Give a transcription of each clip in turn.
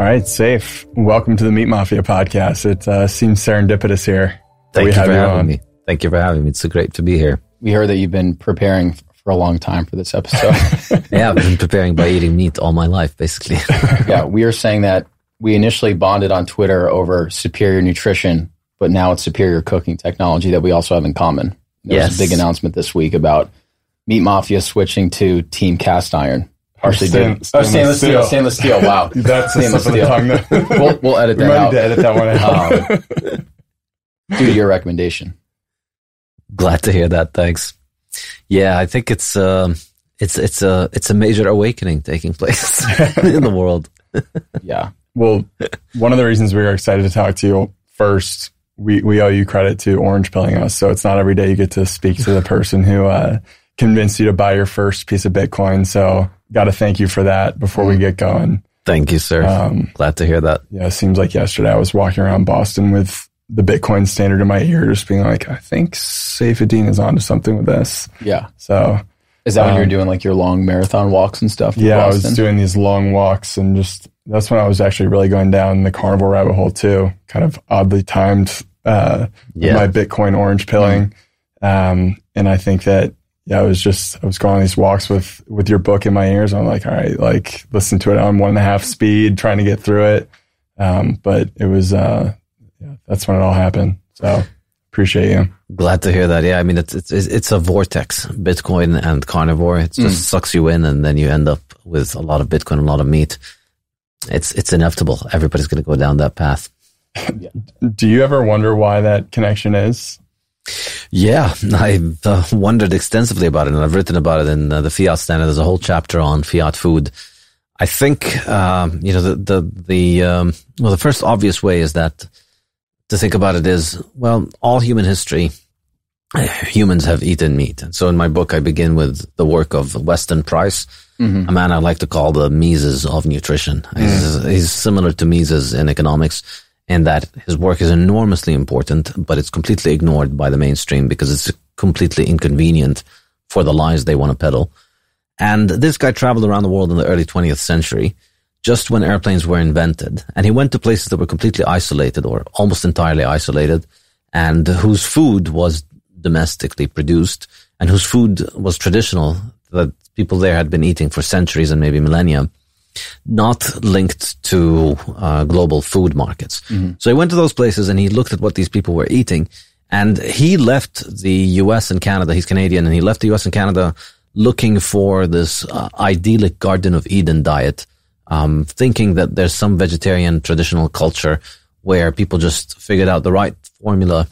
All right, Saif. Welcome to the Meat Mafia podcast. It uh, seems serendipitous here. Thank you for having me. Thank you for having me. It's so great to be here. We heard that you've been preparing for a long time for this episode. yeah, I've been preparing by eating meat all my life, basically. yeah, we are saying that we initially bonded on Twitter over superior nutrition, but now it's superior cooking technology that we also have in common. There yes. was a big announcement this week about Meat Mafia switching to Team Cast Iron. Partially Stain, stainless, oh, stainless steel. steel. Stainless steel. Wow. That's stainless steel. Tongue, we'll, we'll edit we that out. To edit that one out. Um, do your recommendation. Glad to hear that. Thanks. Yeah, I think it's uh, it's it's a it's a major awakening taking place in the world. yeah. Well, one of the reasons we are excited to talk to you first, we we owe you credit to orange pilling us. So it's not every day you get to speak to the person who uh, convinced you to buy your first piece of Bitcoin. So got to thank you for that before we get going. Thank you, sir. Um, Glad to hear that. Yeah, it seems like yesterday I was walking around Boston with the Bitcoin standard in my ear, just being like, I think Saifedean is onto something with this. Yeah. So is that um, when you're doing like your long marathon walks and stuff? Yeah, Boston? I was doing these long walks and just that's when I was actually really going down the carnivore rabbit hole too. Kind of oddly timed uh, yeah. my Bitcoin orange pilling. Mm-hmm. Um, and I think that yeah, I was just I was going on these walks with with your book in my ears. I'm like, all right, like listen to it on one and a half speed, trying to get through it. Um, but it was uh, yeah, that's when it all happened. So appreciate you. Glad to hear that. Yeah, I mean it's it's it's a vortex, Bitcoin and carnivore. It just mm. sucks you in, and then you end up with a lot of Bitcoin, a lot of meat. It's it's inevitable. Everybody's going to go down that path. Do you ever wonder why that connection is? Yeah, I've uh, wondered extensively about it, and I've written about it in uh, the Fiat Standard. There's a whole chapter on Fiat food. I think um, you know the the the um, well, the first obvious way is that to think about it is well, all human history, humans have eaten meat, and so in my book I begin with the work of Weston Price, mm-hmm. a man I like to call the Mises of nutrition. Mm. He's, he's similar to Mises in economics and that his work is enormously important, but it's completely ignored by the mainstream because it's completely inconvenient for the lies they want to peddle. And this guy traveled around the world in the early 20th century, just when airplanes were invented. And he went to places that were completely isolated or almost entirely isolated and whose food was domestically produced and whose food was traditional that people there had been eating for centuries and maybe millennia not linked to uh, global food markets. Mm-hmm. So he went to those places and he looked at what these people were eating. And he left the US and Canada. He's Canadian and he left the US and Canada looking for this uh, idyllic Garden of Eden diet, um, thinking that there's some vegetarian traditional culture where people just figured out the right formula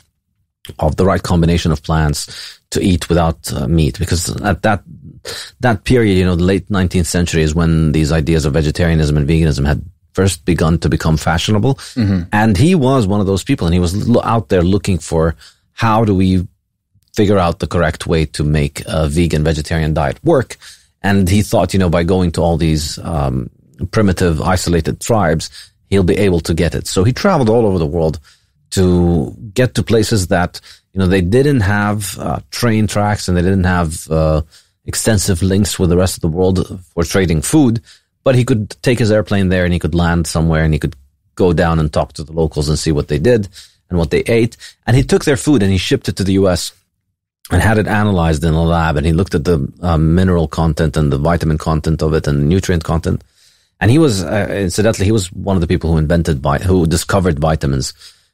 of the right combination of plants to eat without uh, meat. Because at that that period, you know, the late 19th century is when these ideas of vegetarianism and veganism had first begun to become fashionable. Mm-hmm. And he was one of those people and he was out there looking for how do we figure out the correct way to make a vegan vegetarian diet work. And he thought, you know, by going to all these um, primitive, isolated tribes, he'll be able to get it. So he traveled all over the world to get to places that, you know, they didn't have uh, train tracks and they didn't have uh, extensive links with the rest of the world for trading food, but he could take his airplane there and he could land somewhere and he could go down and talk to the locals and see what they did and what they ate. And he took their food and he shipped it to the US and had it analyzed in a lab and he looked at the um, mineral content and the vitamin content of it and the nutrient content. And he was, uh, incidentally, he was one of the people who invented, who discovered vitamins.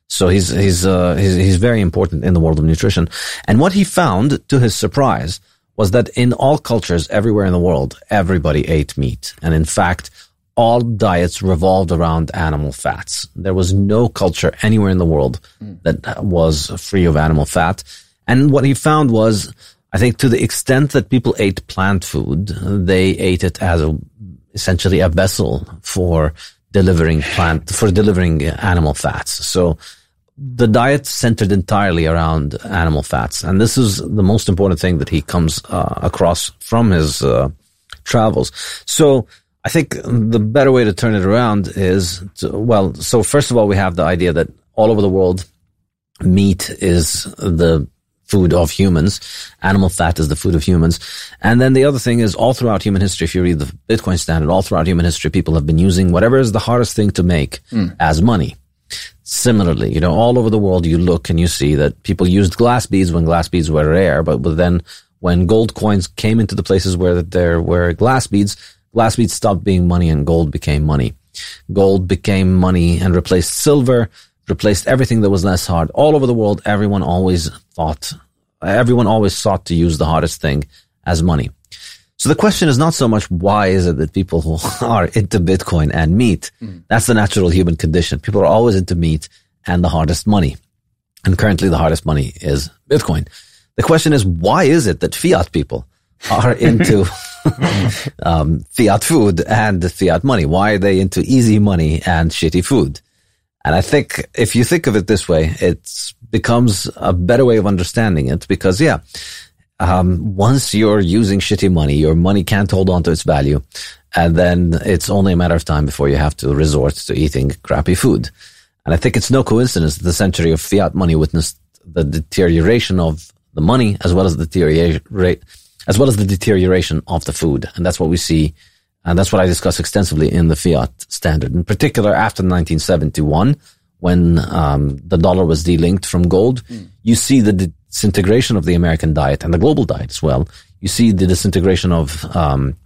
So he's, he's, uh, he's, he's very important in the world of nutrition. And what he found, to his surprise, was that in all cultures everywhere in the world, everybody ate meat. And in fact, all diets revolved around animal fats. There was no culture anywhere in the world mm. that was free of animal fat. And what he found was, I think to the extent that people ate plant food, they ate it as a, essentially a vessel for delivering plant, for delivering animal fats. So the diet centered entirely around animal fats. And this is the most important thing that he comes uh, across from his uh, travels. So I think the better way to turn it around is, to, well, so first of all, we have the idea that all over the world, meat is the food of humans. Animal fat is the food of humans. And then the other thing is all throughout human history, if you read the Bitcoin standard, all throughout human history, people have been using whatever is the hardest thing to make mm. as money. Similarly, you know, all over the world, you look and you see that people used glass beads when glass beads were rare, but, but then when gold coins came into the places where there were glass beads, glass beads stopped being money and gold became money. Gold became money and replaced silver, replaced everything that was less hard. All over the world, everyone always thought, everyone always sought to use the hardest thing as money. So the question is not so much why is it that people who are into Bitcoin and meat, mm. that's the natural human condition. People are always into meat and the hardest money. And currently the hardest money is Bitcoin. The question is why is it that fiat people are into um, fiat food and fiat money? Why are they into easy money and shitty food? And I think if you think of it this way, it becomes a better way of understanding it because yeah, um, once you're using shitty money, your money can't hold on to its value. And then it's only a matter of time before you have to resort to eating crappy food. And I think it's no coincidence that the century of fiat money witnessed the deterioration of the money as well as the deterioration, as well as the deterioration of the food. And that's what we see. And that's what I discuss extensively in the fiat standard, in particular after 1971, when um, the dollar was delinked from gold. Mm. You see the disintegration of the American diet and the global diet as well. You see the disintegration of um,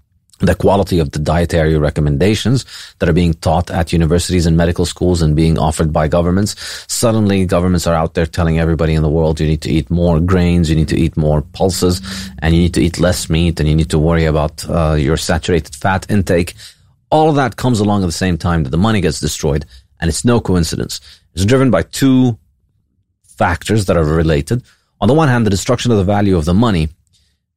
the quality of the dietary recommendations that are being taught at universities and medical schools and being offered by governments. Suddenly, governments are out there telling everybody in the world you need to eat more grains, you need to eat more pulses, and you need to eat less meat, and you need to worry about uh, your saturated fat intake. All of that comes along at the same time that the money gets destroyed And it's no coincidence. It's driven by two factors that are related. On the one hand, the destruction of the value of the money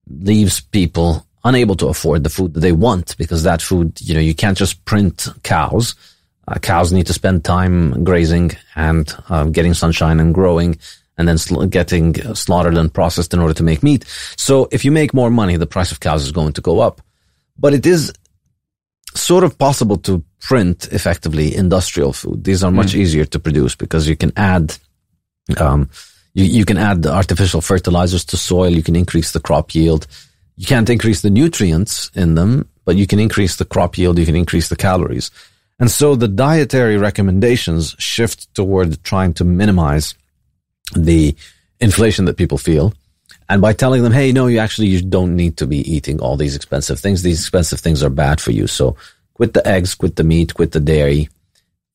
leaves people unable to afford the food that they want because that food, you know, you can't just print cows. Uh, cows need to spend time grazing and uh, getting sunshine and growing and then sl- getting slaughtered and processed in order to make meat. So if you make more money, the price of cows is going to go up. But it is sort of possible to print effectively industrial food. These are much mm. easier to produce because you can add, um, you, you can add artificial fertilizers to soil. You can increase the crop yield. You can't increase the nutrients in them, but you can increase the crop yield. You can increase the calories. And so the dietary recommendations shift toward trying to minimize the inflation that people feel. And by telling them, hey, no, you actually you don't need to be eating all these expensive things. These expensive things are bad for you. So quit the eggs, quit the meat, quit the dairy.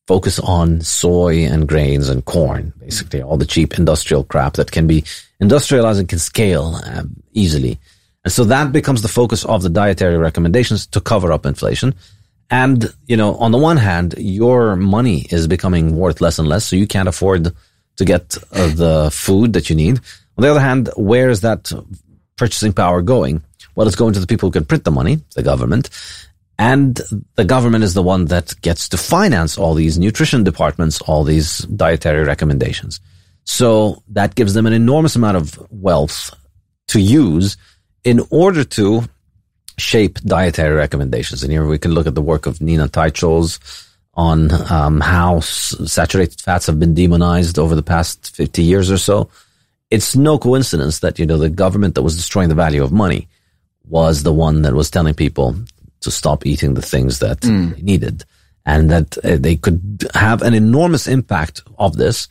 Focus on soy and grains and corn, basically all the cheap industrial crap that can be industrialized and can scale um, easily. And so that becomes the focus of the dietary recommendations to cover up inflation. And, you know, on the one hand, your money is becoming worth less and less, so you can't afford to get uh, the food that you need. On the other hand, where is that purchasing power going? Well, it's going to the people who can print the money, the government. And the government is the one that gets to finance all these nutrition departments, all these dietary recommendations. So that gives them an enormous amount of wealth to use in order to shape dietary recommendations. And here we can look at the work of Nina Teicholz on um, how saturated fats have been demonized over the past 50 years or so. It's no coincidence that, you know, the government that was destroying the value of money was the one that was telling people to stop eating the things that mm. they needed and that uh, they could have an enormous impact of this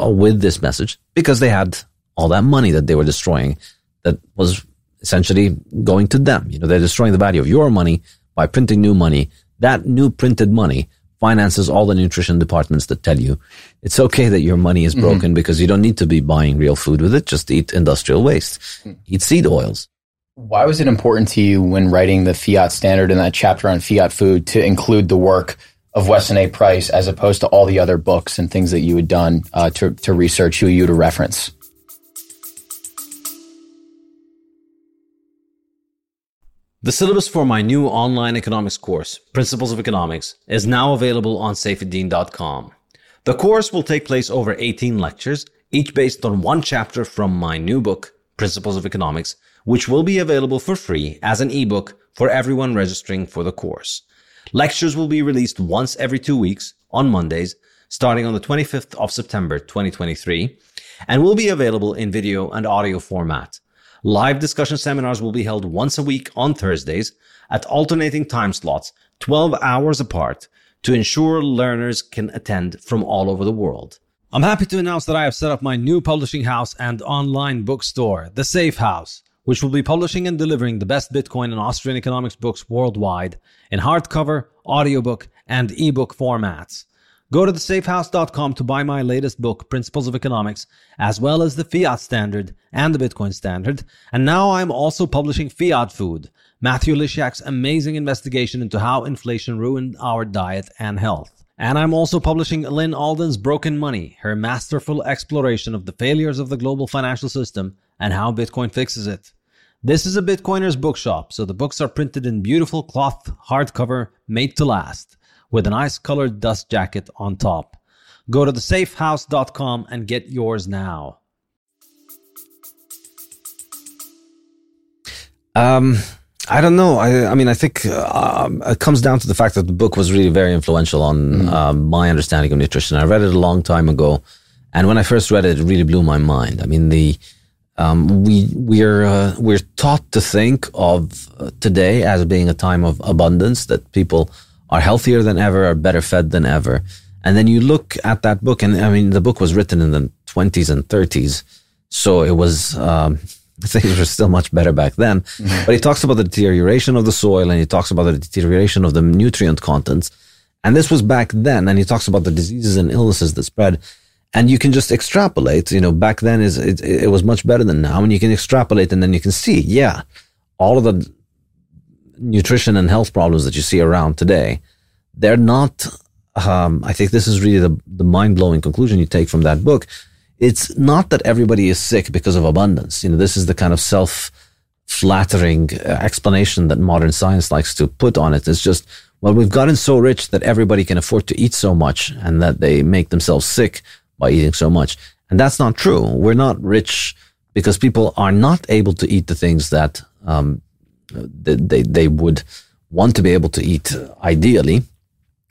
uh, with this message because they had all that money that they were destroying that was essentially going to them. You know, they're destroying the value of your money by printing new money. That new printed money finances all the nutrition departments that tell you it's okay that your money is mm-hmm. broken mm-hmm. because you don't need to be buying real food with it. Just eat industrial waste, mm. eat seed oils. Why was it important to you when writing the fiat standard in that chapter on fiat food to include the work of Weston A. Price as opposed to all the other books and things that you had done uh, to, to research who you to reference? The syllabus for my new online economics course, Principles of Economics, is now available on saifedean.com. The course will take place over 18 lectures, each based on one chapter from my new book, Principles of Economics, which will be available for free as an ebook for everyone registering for the course. Lectures will be released once every two weeks on Mondays, starting on the 25th of September 2023, and will be available in video and audio format. Live discussion seminars will be held once a week on Thursdays at alternating time slots, 12 hours apart, to ensure learners can attend from all over the world. I'm happy to announce that I have set up my new publishing house and online bookstore, The Safe House, which will be publishing and delivering the best Bitcoin and Austrian economics books worldwide in hardcover, audiobook, and ebook formats. Go to thesafehouse.com to buy my latest book, Principles of Economics, as well as the Fiat Standard and the Bitcoin Standard. And now I'm also publishing Fiat Food, Matthew Lysiak's amazing investigation into how inflation ruined our diet and health. And I'm also publishing Lyn Alden's Broken Money, her masterful exploration of the failures of the global financial system and how Bitcoin fixes it. This is a Bitcoiner's bookshop, so the books are printed in beautiful cloth hardcover made to last with an ice colored dust jacket on top. Go to thesafehouse.com and get yours now. Um, I don't know. I, I mean, I think uh, it comes down to the fact that the book was really very influential on mm. uh, my understanding of nutrition. I read it a long time ago, and when I first read it, it really blew my mind. I mean, the um, we we're uh, we're taught to think of uh, today as being a time of abundance that people are healthier than ever, are better fed than ever. And then you look at that book, and I mean, the book was written in the 20s and 30s. So it was, um, things were still much better back then. Mm-hmm. But he talks about the deterioration of the soil and he talks about the deterioration of the nutrient contents. And this was back then. And he talks about the diseases and illnesses that spread. And you can just extrapolate, you know, back then is it, it was much better than now. And you can extrapolate and then you can see, yeah, all of the nutrition and health problems that you see around today, they're not um, I think this is really the, the mind blowing conclusion you take from that book. It's not that everybody is sick because of abundance. You know, this is the kind of self flattering uh, explanation that modern science likes to put on it. It's just, well, we've gotten so rich that everybody can afford to eat so much and that they make themselves sick by eating so much. And that's not true. We're not rich because people are not able to eat the things that um, they, they, would want to be able to eat ideally.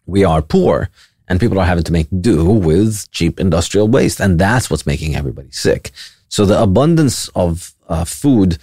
We are poor and people are having to make do with cheap industrial waste. And that's what's making everybody sick. So the abundance of uh, food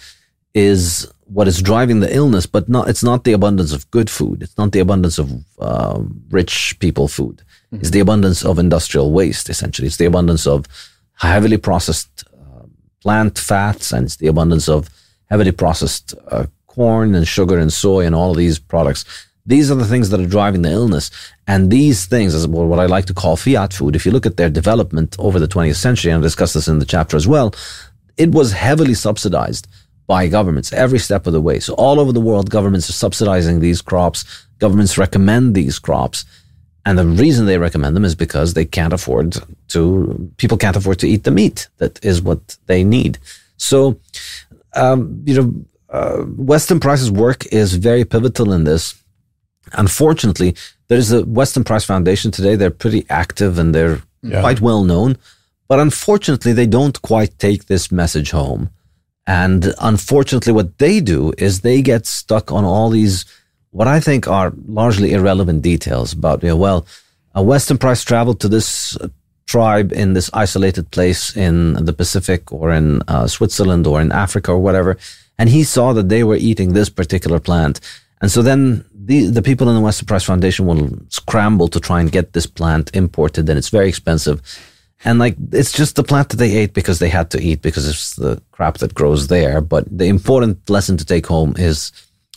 is what is driving the illness, but not, it's not the abundance of good food. It's not the abundance of uh, rich people food. Mm-hmm. It's the abundance of industrial waste, essentially. It's the abundance of heavily processed uh, plant fats and it's the abundance of heavily processed uh, corn and sugar and soy and all these products. These are the things that are driving the illness. And these things is what I like to call fiat food. If you look at their development over the 20th century, and I discuss this in the chapter as well, it was heavily subsidized by governments every step of the way. So all over the world, governments are subsidizing these crops. Governments recommend these crops. And the reason they recommend them is because they can't afford to, people can't afford to eat the meat. That is what they need. So, um, you know, uh, Weston Price's work is very pivotal in this. Unfortunately, there is a Weston Price Foundation today. They're pretty active and they're yeah. quite well known. But unfortunately, they don't quite take this message home. And unfortunately, what they do is they get stuck on all these, what I think are largely irrelevant details about, you know, well, a Weston Price traveled to this tribe in this isolated place in the Pacific or in uh, Switzerland or in Africa or whatever. And he saw that they were eating this particular plant. And so then the, the people in the Weston Price Foundation will scramble to try and get this plant imported and it's very expensive. And like, it's just the plant that they ate because they had to eat because it's the crap that grows there. But the important lesson to take home is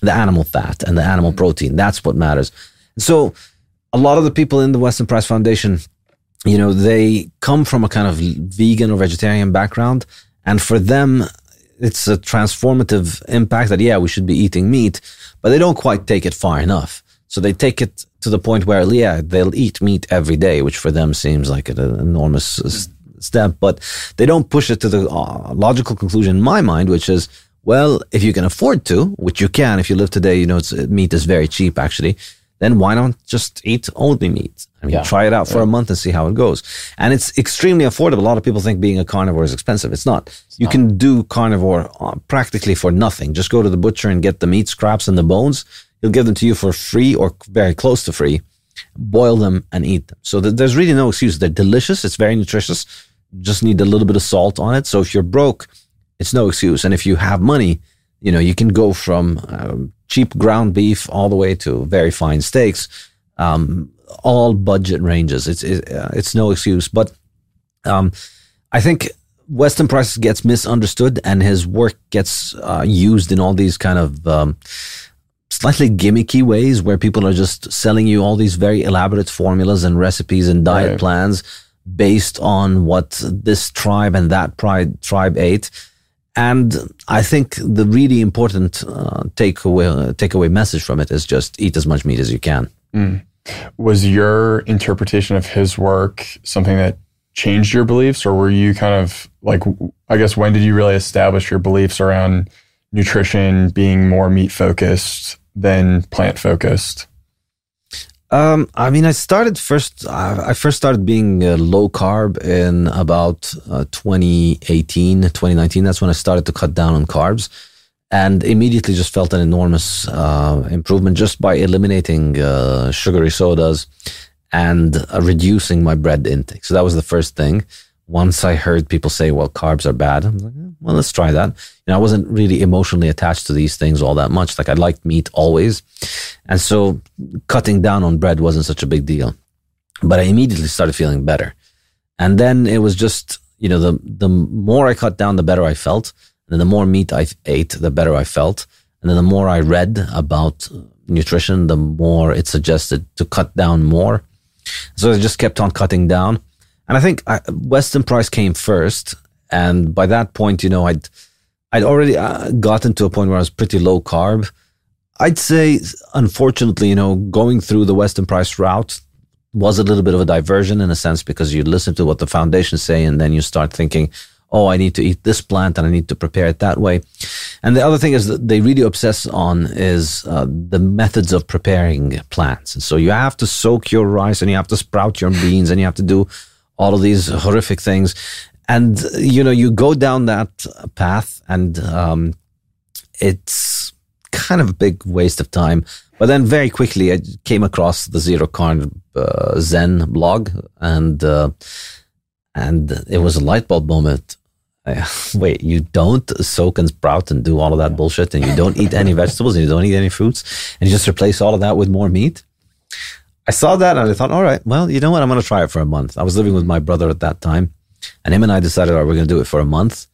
the animal fat and the animal protein. That's what matters. So a lot of the people in the Weston Price Foundation, you know, they come from a kind of vegan or vegetarian background. And for them, it's a transformative impact that, yeah, we should be eating meat, but they don't quite take it far enough. So they take it to the point where, yeah, they'll eat meat every day, which for them seems like an enormous step, but they don't push it to the uh, logical conclusion in my mind, which is, well, if you can afford to, which you can, if you live today, you know, meat is very cheap actually then why not just eat only meat? I mean, yeah. try it out for yeah. a month and see how it goes. And it's extremely affordable. A lot of people think being a carnivore is expensive. It's not. It's you not. can do carnivore uh, practically for nothing. Just go to the butcher and get the meat scraps and the bones. He'll give them to you for free or very close to free. Boil them and eat them. So there's really no excuse. They're delicious. It's very nutritious. Just need a little bit of salt on it. So if you're broke, it's no excuse. And if you have money, you know, you can go from um, cheap ground beef all the way to very fine steaks, um, all budget ranges. It's it, uh, it's no excuse. But um, I think Weston Price gets misunderstood, and his work gets uh, used in all these kind of um, slightly gimmicky ways, where people are just selling you all these very elaborate formulas and recipes and diet right. plans based on what this tribe and that tribe tribe ate and I think the really important uh, takeaway uh, takeaway message from it is just eat as much meat as you can. Mm. Was your interpretation of his work something that changed your beliefs, or were you kind of like, I guess, when did you really establish your beliefs around nutrition being more meat focused than plant focused? Um, I mean, I started first. I first started being uh, low carb in about uh, 2018, 2019. That's when I started to cut down on carbs, and immediately just felt an enormous uh, improvement just by eliminating uh, sugary sodas and uh, reducing my bread intake. So that was the first thing. Once I heard people say, "Well, carbs are bad," I'm like, "Well, let's try that." You know, I wasn't really emotionally attached to these things all that much. Like I liked meat always, and so cutting down on bread wasn't such a big deal. But I immediately started feeling better. And then it was just, you know, the, the more I cut down, the better I felt. And the more meat I ate, the better I felt. And then the more I read about nutrition, the more it suggested to cut down more. So I just kept on cutting down. And I think I, Weston Price came first. And by that point, you know, I'd, I'd already uh, gotten to a point where I was pretty low carb. I'd say, unfortunately, you know, going through the Weston Price route was a little bit of a diversion in a sense because you listen to what the foundations say and then you start thinking, oh, I need to eat this plant and I need to prepare it that way. And the other thing is that they really obsess on is uh, the methods of preparing plants. And So you have to soak your rice and you have to sprout your beans and you have to do all of these horrific things. And, you know, you go down that path and um, it's kind of a big waste of time. But then very quickly, I came across the Zero Carb uh, Zen blog, and uh, and it was a light bulb moment. wait, you don't soak and sprout and do all of that bullshit, and you don't eat any vegetables, and you don't eat any fruits, and you just replace all of that with more meat. I saw that and I thought, all right, well, you know what? I'm going to try it for a month. I was living with my brother at that time, and him and I decided, all right, we're going to do it for a month.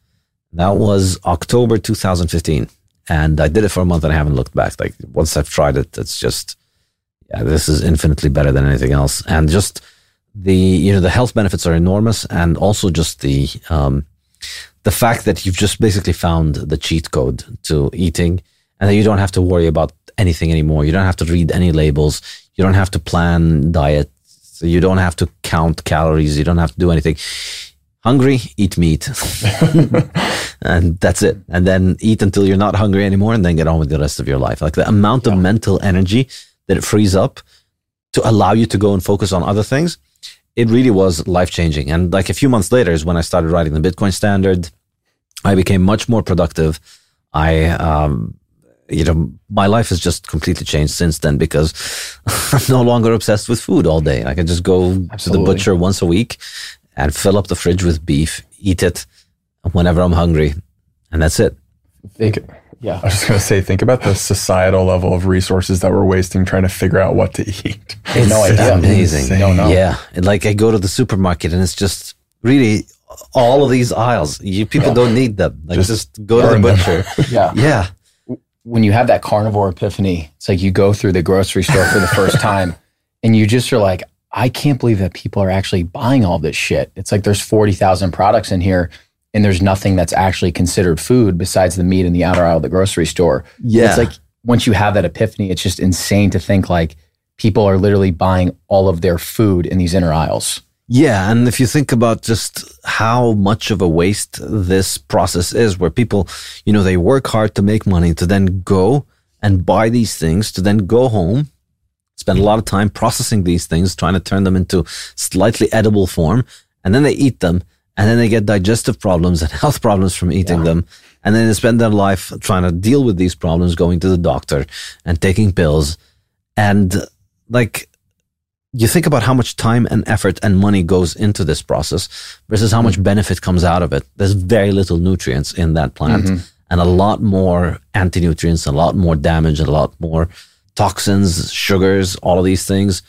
That was October 2015 and I did it for a month and I haven't looked back. Like once I've tried it, it's just yeah, this is infinitely better than anything else. And just the you know the health benefits are enormous, and also just the um, the fact that you've just basically found the cheat code to eating, and that you don't have to worry about anything anymore. You don't have to read any labels. You don't have to plan diet. So you don't have to count calories. You don't have to do anything hungry, eat meat. and that's it. And then eat until you're not hungry anymore and then get on with the rest of your life. Like the amount of mental energy that it frees up to allow you to go and focus on other things, it really was life changing. And like a few months later is when I started writing the Bitcoin standard. I became much more productive. I, um, you know, my life has just completely changed since then because I'm no longer obsessed with food all day. I can just go Absolutely. to the butcher once a week and fill up the fridge with beef, eat it whenever I'm hungry, and that's it. Think, yeah. I was just going to say, think about the societal level of resources that we're wasting trying to figure out what to eat. It's no idea. amazing. No, no. Yeah. And like I go to the supermarket and it's just really all of these aisles. You people yeah. don't need them. Like just, just go to the butcher. yeah. Yeah. When you have that carnivore epiphany, it's like you go through the grocery store for the first time and you just are like, I can't believe that people are actually buying all this shit. It's like there's 40,000 products in here and there's nothing that's actually considered food besides the meat in the outer aisle of the grocery store. Yeah. It's like once you have that epiphany, it's just insane to think like people are literally buying all of their food in these inner aisles. Yeah. And if you think about just how much of a waste this process is, where people, you know, they work hard to make money to then go and buy these things, to then go home, spend a lot of time processing these things, trying to turn them into slightly edible form, and then they eat them, and then they get digestive problems and health problems from eating yeah. them. And then they spend their life trying to deal with these problems, going to the doctor and taking pills. And like, you think about how much time and effort and money goes into this process versus how much mm-hmm. benefit comes out of it. There's very little nutrients in that plant mm-hmm. and a lot more anti nutrients, a lot more damage, a lot more toxins, sugars, all of these things.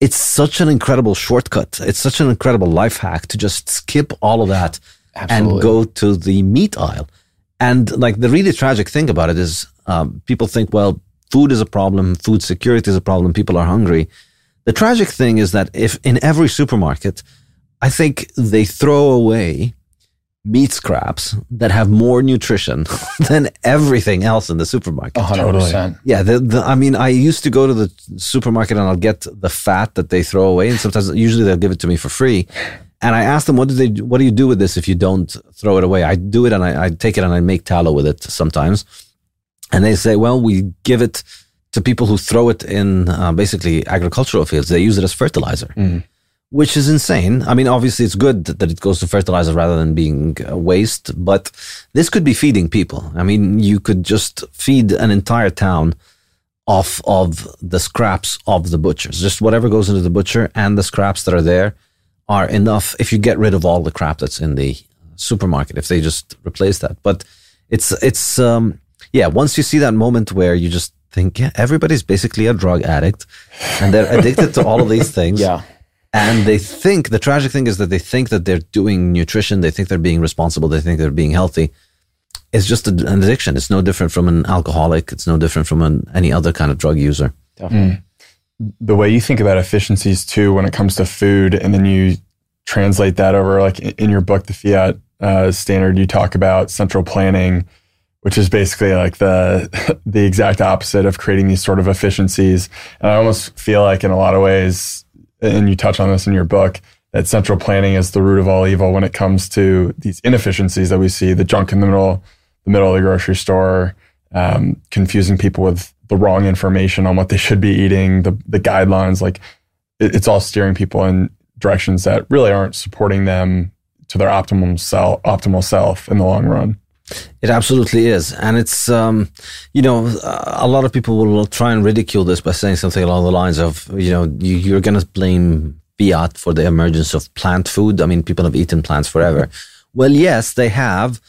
It's such an incredible shortcut. It's such an incredible life hack to just skip all of that Absolutely. and go to the meat aisle. And like the really tragic thing about it is, um, people think, well, food is a problem, food security is a problem, people are hungry. The tragic thing is that if in every supermarket, I think they throw away meat scraps that have more nutrition than everything else in the supermarket. 100%. Yeah. The, the, I mean, I used to go to the supermarket and I'll get the fat that they throw away. And sometimes, usually they'll give it to me for free. And I ask them, what do they, what do you do with this if you don't throw it away? I do it and I, I take it and I make tallow with it sometimes. And they say, well, we give it to people who throw it in uh, basically agricultural fields. They use it as fertilizer. Mm which is insane. I mean, obviously, it's good that it goes to fertilizer rather than being waste, but this could be feeding people. I mean, you could just feed an entire town off of the scraps of the butchers. Just whatever goes into the butcher and the scraps that are there are enough if you get rid of all the crap that's in the supermarket, if they just replace that. But it's, it's, um, yeah, once you see that moment where you just think, yeah, everybody's basically a drug addict and they're addicted to all of these things. Yeah. And they think the tragic thing is that they think that they're doing nutrition they think they're being responsible they think they're being healthy. It's just an addiction. It's no different from an alcoholic. It's no different from an, any other kind of drug user. Mm. the way you think about efficiencies too when it comes to food and then you translate that over like in your book the fiat uh, standard you talk about central planning which is basically like the the exact opposite of creating these sort of efficiencies and i almost feel like in a lot of ways and you touch on this in your book, that central planning is the root of all evil when it comes to these inefficiencies that we see, the junk in the middle, the middle of the grocery store, um, confusing people with the wrong information on what they should be eating, the the guidelines, like it, it's all steering people in directions that really aren't supporting them to their optimum self, optimal self in the long run. It absolutely is, and it's um, you know a lot of people will try and ridicule this by saying something along the lines of you know you, you're going to blame fiat for the emergence of plant food. I mean, people have eaten plants forever. Well, yes, they have,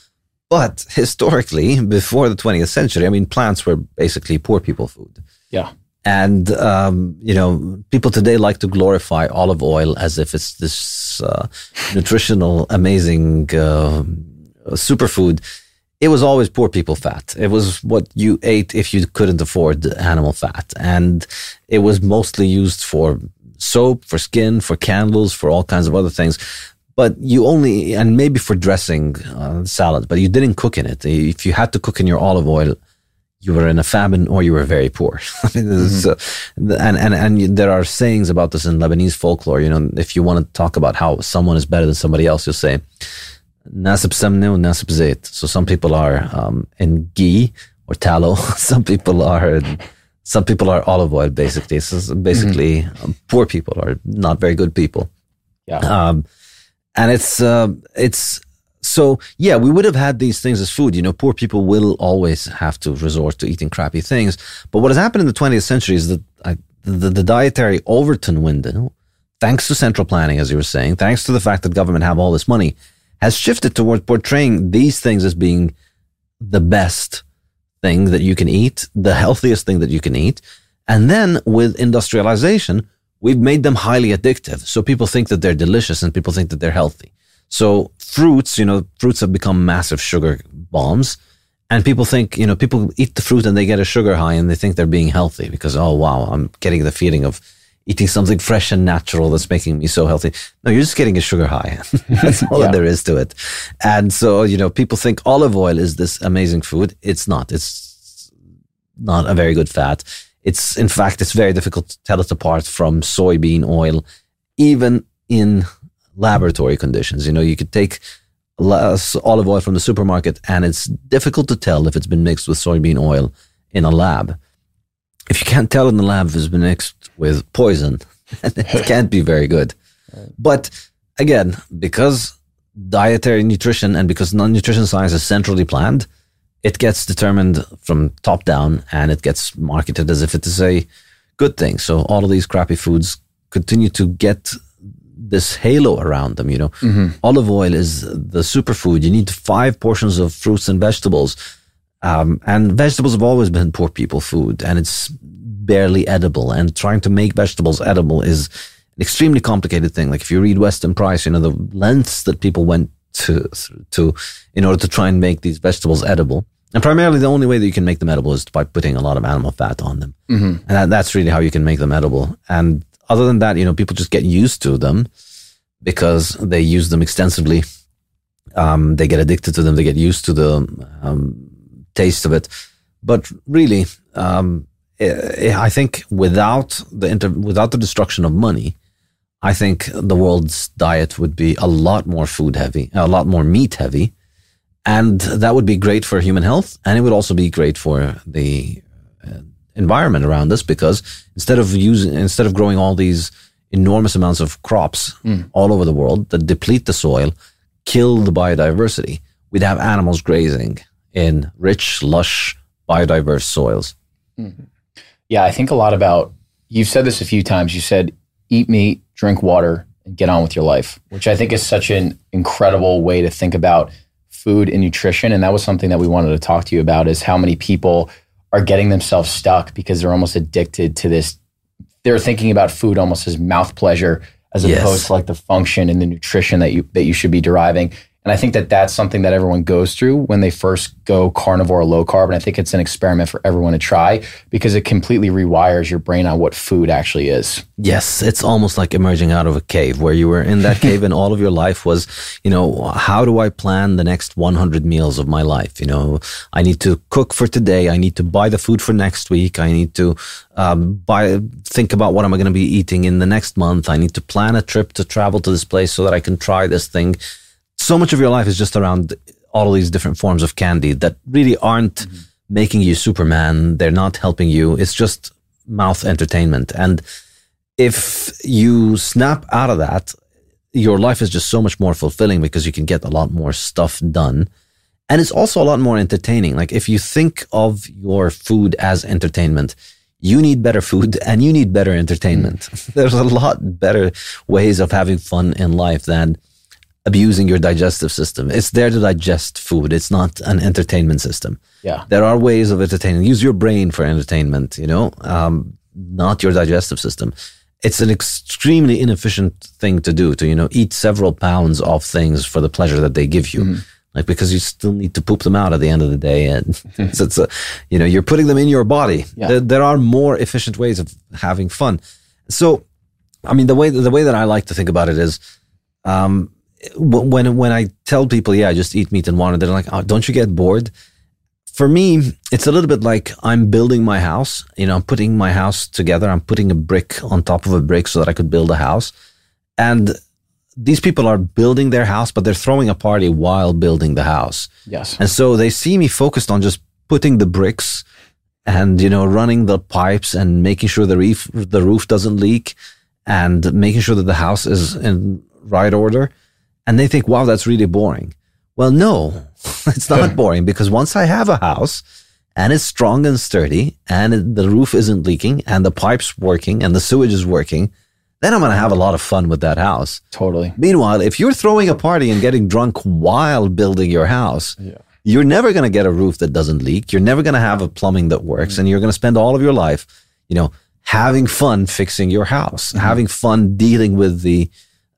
but historically, before the 20th century, I mean, plants were basically poor people food. Yeah. And, um, you know, people today like to glorify olive oil as if it's this uh, nutritional, amazing uh, superfood. It was always poor people fat. It was what you ate if you couldn't afford animal fat. And it was mostly used for soap, for skin, for candles, for all kinds of other things. But you only, and maybe for dressing uh, salad, but you didn't cook in it. If you had to cook in your olive oil, you were in a famine or you were very poor. mm-hmm. uh, and, and, and there are sayings about this in Lebanese folklore. You know, if you want to talk about how someone is better than somebody else, you'll say, nasib samne or nasib zait. So some people are um, in ghee or tallow. some people are, some people are olive oil, basically. So basically, mm-hmm. um, poor people are not very good people. Yeah. Um, and it's, uh, it's, so yeah, we would have had these things as food. You know, poor people will always have to resort to eating crappy things. But what has happened in the 20th century is that I, the, the dietary Overton window, thanks to central planning, as you were saying, thanks to the fact that government have all this money, has shifted towards portraying these things as being the best thing that you can eat, the healthiest thing that you can eat. And then with industrialization, we've made them highly addictive. So people think that they're delicious and people think that they're healthy. So fruits, you know, fruits have become massive sugar bombs. And people think, you know, people eat the fruit and they get a sugar high and they think they're being healthy because, oh, wow, I'm getting the feeling of eating something fresh and natural that's making me so healthy. No, you're just getting a sugar high. that's all yeah. there is to it. And so, you know, people think olive oil is this amazing food. It's not. It's not a very good fat. It's, in fact, it's very difficult to tell it apart from soybean oil, even in laboratory conditions. You know, you could take olive oil from the supermarket and it's difficult to tell if it's been mixed with soybean oil in a lab. If you can't tell in the lab if it's been mixed with poison, it can't be very good. But again, because dietary nutrition and because non-nutrition science is centrally planned, it gets determined from top down and it gets marketed as if it is a good thing. So all of these crappy foods continue to get this halo around them. You know, mm-hmm. olive oil is the superfood. You need five portions of fruits and vegetables. Um, and vegetables have always been poor people food and it's barely edible. And trying to make vegetables edible is an extremely complicated thing. Like if you read Weston Price, you know, the lengths that people went to, to, in order to try and make these vegetables edible. And primarily, the only way that you can make them edible is by putting a lot of animal fat on them. Mm-hmm. And that, that's really how you can make them edible. And other than that, you know, people just get used to them because they use them extensively. Um, they get addicted to them. They get used to the um, taste of it. But really, um, I think without the inter- without the destruction of money, I think the world's diet would be a lot more food heavy, a lot more meat heavy, and that would be great for human health, and it would also be great for the uh, environment around us because instead of using instead of growing all these enormous amounts of crops mm. all over the world that deplete the soil, kill the biodiversity, we'd have animals grazing in rich, lush, biodiverse soils. Mm-hmm. Yeah, I think a lot about. You've said this a few times. You said eat meat, drink water, and get on with your life, which I think is such an incredible way to think about food and nutrition. And that was something that we wanted to talk to you about: is how many people are getting themselves stuck because they're almost addicted to this. They're thinking about food almost as mouth pleasure as yes. opposed to like the function and the nutrition that you that you should be deriving. And I think that that's something that everyone goes through when they first go carnivore or low carb. And I think it's an experiment for everyone to try because it completely rewires your brain on what food actually is. Yes, it's almost like emerging out of a cave where you were in that cave and all of your life was, you know, how do I plan the next 100 meals of my life? You know, I need to cook for today. I need to buy the food for next week. I need to um, buy, think about what am I going to be eating in the next month. I need to plan a trip to travel to this place so that I can try this thing so much of your life is just around all of these different forms of candy that really aren't mm-hmm. making you Superman. They're not helping you. It's just mouth entertainment. And if you snap out of that, your life is just so much more fulfilling because you can get a lot more stuff done. And it's also a lot more entertaining. Like if you think of your food as entertainment, you need better food and you need better entertainment. Mm. There's a lot better ways of having fun in life than abusing your digestive system. It's there to digest food. It's not an entertainment system. Yeah. There are ways of entertaining. Use your brain for entertainment, you know, um, not your digestive system. It's an extremely inefficient thing to do to, you know, eat several pounds of things for the pleasure that they give you. Mm-hmm. Like, because you still need to poop them out at the end of the day. And so it's a, you know, you're putting them in your body. Yeah. There, there are more efficient ways of having fun. So, I mean, the way, the way that I like to think about it is, um, when when I tell people, yeah, I just eat meat and water, they're like, oh, don't you get bored? For me, it's a little bit like I'm building my house. You know, I'm putting my house together. I'm putting a brick on top of a brick so that I could build a house. And these people are building their house, but they're throwing a party while building the house. Yes. And so they see me focused on just putting the bricks and, you know, running the pipes and making sure the roof, the roof doesn't leak and making sure that the house is in right order and they think, wow, that's really boring. Well, no, it's not boring because once I have a house and it's strong and sturdy and the roof isn't leaking and the pipe's working and the sewage is working, then I'm going to have a lot of fun with that house. Totally. Meanwhile, if you're throwing a party and getting drunk while building your house, yeah. you're never going to get a roof that doesn't leak. You're never going to have a plumbing that works. Mm-hmm. And you're going to spend all of your life, you know, having fun fixing your house, mm-hmm. having fun dealing with the,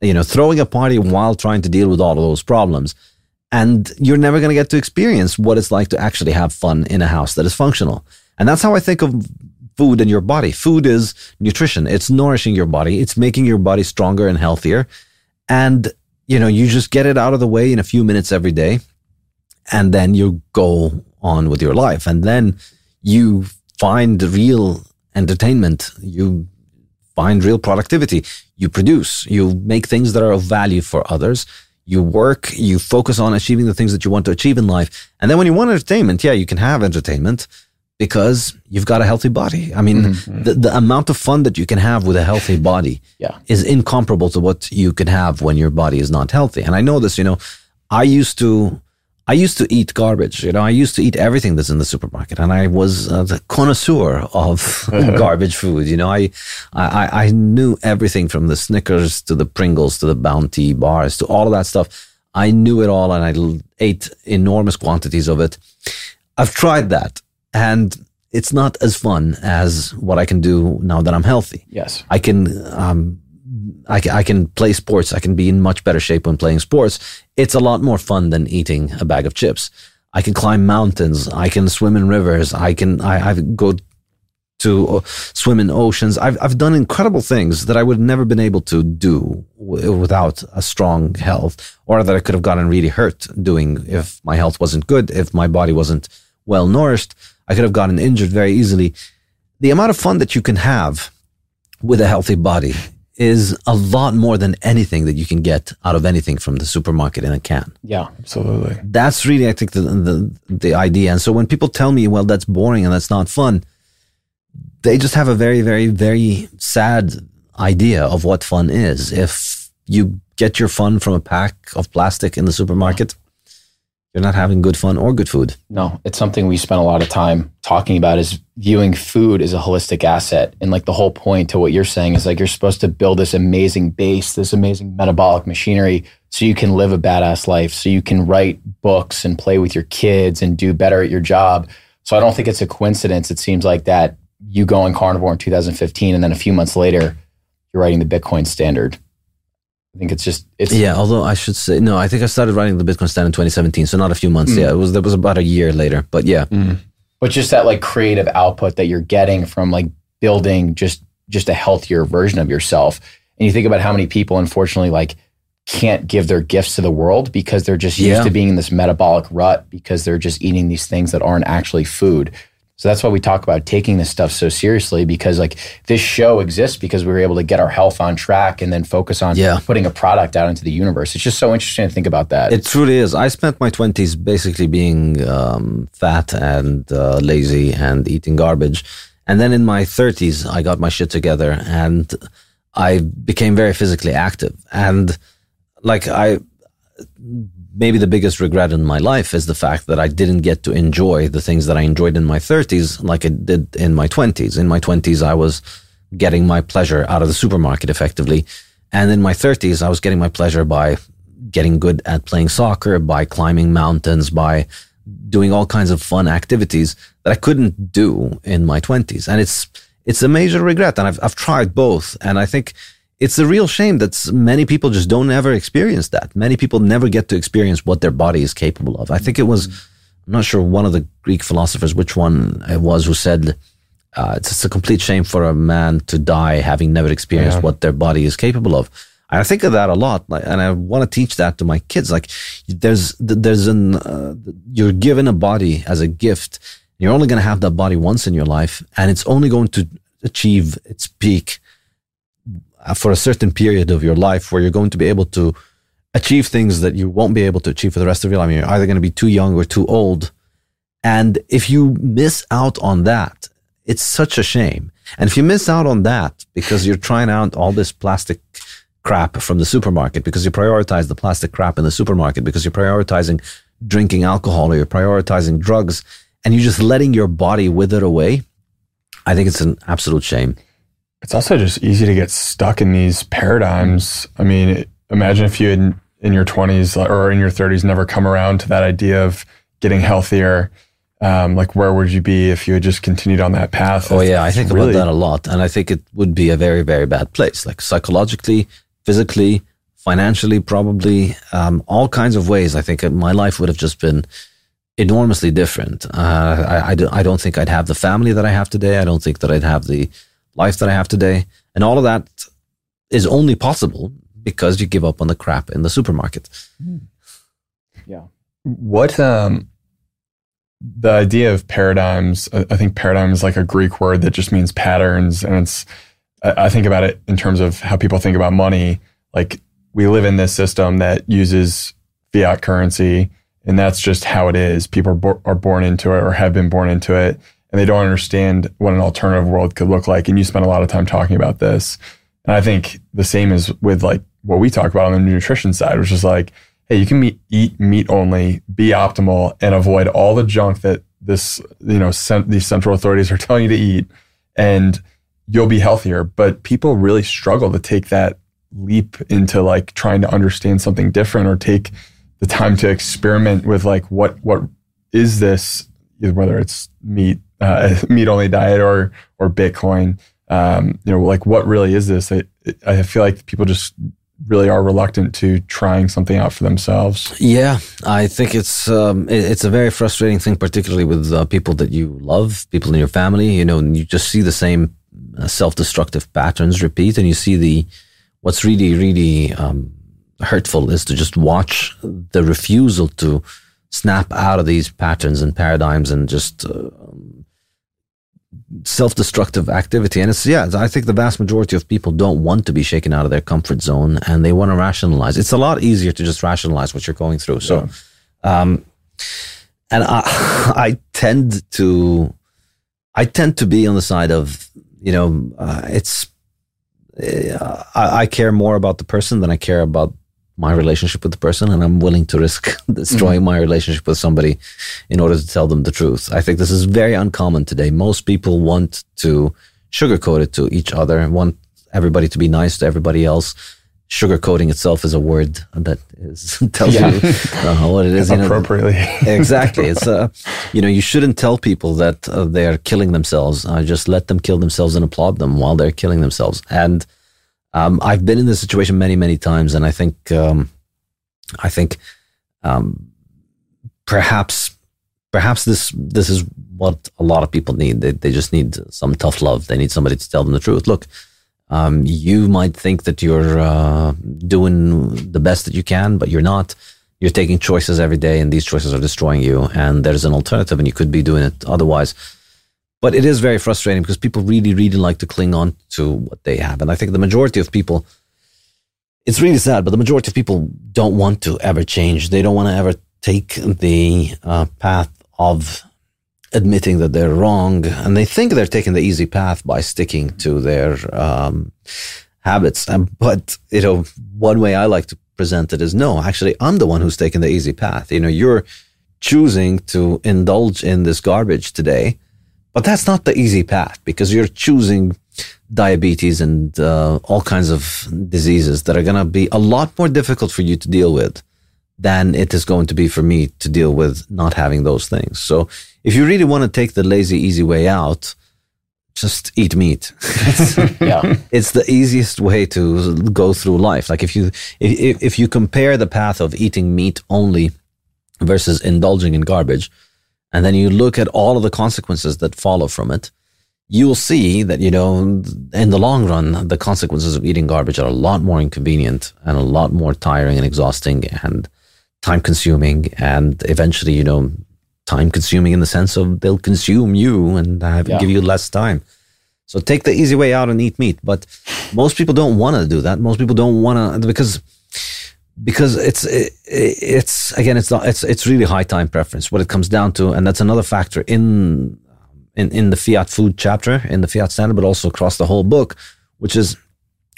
you know, throwing a party while trying to deal with all of those problems. And you're never going to get to experience what it's like to actually have fun in a house that is functional. And that's how I think of food and your body. Food is nutrition. It's nourishing your body. It's making your body stronger and healthier. And, you know, you just get it out of the way in a few minutes every day. And then you go on with your life. And then you find real entertainment. You find real productivity. You produce, you make things that are of value for others. You work, you focus on achieving the things that you want to achieve in life. And then when you want entertainment, yeah, you can have entertainment because you've got a healthy body. I mean, mm-hmm. the, the amount of fun that you can have with a healthy body yeah. is incomparable to what you can have when your body is not healthy. And I know this, you know, I used to I used to eat garbage. You know, I used to eat everything that's in the supermarket, and I was uh, the connoisseur of garbage food. You know, I, I I knew everything from the Snickers to the Pringles to the Bounty bars to all of that stuff. I knew it all, and I ate enormous quantities of it. I've tried that, and it's not as fun as what I can do now that I'm healthy. Yes, I can um, I, I can play sports. I can be in much better shape when playing sports. It's a lot more fun than eating a bag of chips. I can climb mountains. I can swim in rivers. I can, I, I go to uh, swim in oceans. I've, I've done incredible things that I would have never been able to do w- without a strong health or that I could have gotten really hurt doing if my health wasn't good, if my body wasn't well nourished. I could have gotten injured very easily. The amount of fun that you can have with a healthy body is a lot more than anything that you can get out of anything from the supermarket in a can. Yeah, absolutely. That's really, I think, the, the, the idea. And so when people tell me, well, that's boring and that's not fun, they just have a very, very, very sad idea of what fun is. If you get your fun from a pack of plastic in the supermarket, you're not having good fun or good food. No, it's something we spend a lot of time talking about is viewing food as a holistic asset. And like the whole point to what you're saying is like you're supposed to build this amazing base, this amazing metabolic machinery so you can live a badass life, so you can write books and play with your kids and do better at your job. So I don't think it's a coincidence. It seems like that you go on carnivore in 2015 and then a few months later you're writing the Bitcoin standard I think it's just it's yeah. Although I should say no, I think I started writing the Bitcoin stand in 2017, so not a few months. Mm. Yeah, it was that was about a year later. But yeah, mm. but just that like creative output that you're getting from like building just just a healthier version of yourself. And you think about how many people, unfortunately, like can't give their gifts to the world because they're just used yeah. to being in this metabolic rut because they're just eating these things that aren't actually food. So that's why we talk about taking this stuff so seriously because like this show exists because we were able to get our health on track and then focus on yeah. putting a product out into the universe. It's just so interesting to think about that. It truly is. I spent my 20s basically being um, fat and uh, lazy and eating garbage. And then in my 30s, I got my shit together and I became very physically active. And like I maybe the biggest regret in my life is the fact that I didn't get to enjoy the things that I enjoyed in my 30s like I did in my 20s. In my 20s, I was getting my pleasure out of the supermarket effectively. And in my 30s, I was getting my pleasure by getting good at playing soccer, by climbing mountains, by doing all kinds of fun activities that I couldn't do in my 20s. And it's, it's a major regret. And I've, I've tried both. And I think it's a real shame that many people just don't ever experience that. Many people never get to experience what their body is capable of. I think it was, I'm not sure one of the Greek philosophers, which one it was, who said, uh, it's, it's, a complete shame for a man to die having never experienced yeah. what their body is capable of. And I think of that a lot, and I want to teach that to my kids. Like, there's there's an uh, you're given a body as a gift. You're only going to have that body once in your life, and it's only going to achieve its peak Uh, for a certain period of your life where you're going to be able to achieve things that you won't be able to achieve for the rest of your life. I mean, you're either going to be too young or too old. And if you miss out on that, it's such a shame. And if you miss out on that because you're trying out all this plastic crap from the supermarket, because you prioritize the plastic crap in the supermarket, because you're prioritizing drinking alcohol or you're prioritizing drugs, and you're just letting your body wither away, I think it's an absolute shame. It's also just easy to get stuck in these paradigms. I mean, imagine if you had in your 20s or in your 30s never come around to that idea of getting healthier. Um, like, where would you be if you had just continued on that path? Oh, yeah, I think really... about that a lot. And I think it would be a very, very bad place, like psychologically, physically, financially, probably, um, all kinds of ways. I think my life would have just been enormously different. Uh, I, I, I don't think I'd have the family that I have today. I don't think that I'd have the life that I have today. And all of that is only possible because you give up on the crap in the supermarket. Hmm. Yeah. What, um, the idea of paradigms, I think paradigm is like a Greek word that just means patterns. And it's, I think about it in terms of how people think about money. Like we live in this system that uses fiat currency, and that's just how it is. People are, bo- are born into it or have been born into it and they don't understand what an alternative world could look like. And you spend a lot of time talking about this. And I think the same is with like what we talk about on the nutrition side, which is like, hey, you can meet, eat meat only, be optimal, and avoid all the junk that this, you know, cent- these central authorities are telling you to eat, and you'll be healthier. But people really struggle to take that leap into like trying to understand something different or take the time to experiment with like what what is this whether it's meat uh, meat only diet or or Bitcoin. Um, you know, like what really is this? I, I feel like people just really are reluctant to trying something out for themselves. Yeah, I think it's um, it, it's a very frustrating thing, particularly with uh, people that you love, people in your family. You know, you just see the same uh, self-destructive patterns repeat, and you see the what's really really um, hurtful is to just watch the refusal to snap out of these patterns and paradigms and just uh, self-destructive activity. And it's yeah i think the vast majority of people don't want to be shaken out of their comfort zone and they want to rationalize. It's a lot easier to just rationalize what you're going through. So yeah. um and i i tend to i tend to be on the side of you know uh, it's uh, I, I care more about the person than i care about my relationship with the person and I'm willing to risk destroying mm-hmm. my relationship with somebody in order to tell them the truth. I think this is very uncommon today. Most people want to sugarcoat it to each other, want everybody to be nice to everybody else. Sugarcoating itself is a word that is, tells yeah. you uh, what it is. Appropriately. You know, exactly. It's, uh, you know, you shouldn't tell people that uh, they are killing themselves. Uh, just let them kill themselves and applaud them while they're killing themselves. And Um, I've been in this situation many, many times, and I think, um, I think, um, perhaps, perhaps this this is what a lot of people need. They they just need some tough love. They need somebody to tell them the truth. Look, um, you might think that you're uh, doing the best that you can, but you're not. You're taking choices every day, and these choices are destroying you. And there's an alternative, and you could be doing it otherwise. But it is very frustrating because people really, really like to cling on to what they have. And I think the majority of people, it's really sad, but the majority of people don't want to ever change. They don't want to ever take the uh, path of admitting that they're wrong, and they think they're taking the easy path by sticking to their um, habits. But you know, one way I like to present it is no, actually, I'm the one who's taking the easy path. You know, you're choosing to indulge in this garbage today, but that's not the easy path because you're choosing diabetes and uh, all kinds of diseases that are going to be a lot more difficult for you to deal with than it is going to be for me to deal with not having those things. So if you really want to take the lazy, easy way out, just eat meat. it's, yeah, it's the easiest way to go through life. Like if you if if you compare the path of eating meat only versus indulging in garbage, and then you look at all of the consequences that follow from it, you will see that you know in the long run the consequences of eating garbage are a lot more inconvenient and a lot more tiring and exhausting and time consuming and eventually you know time consuming in the sense of they'll consume you and have, yeah. give you less time. So take the easy way out and eat meat. But most people don't want to do that. Most people don't want to because because it's it, it's again it's not it's it's really high time preference what it comes down to, and that's another factor in in in the fiat food chapter in the fiat standard, but also across the whole book, which is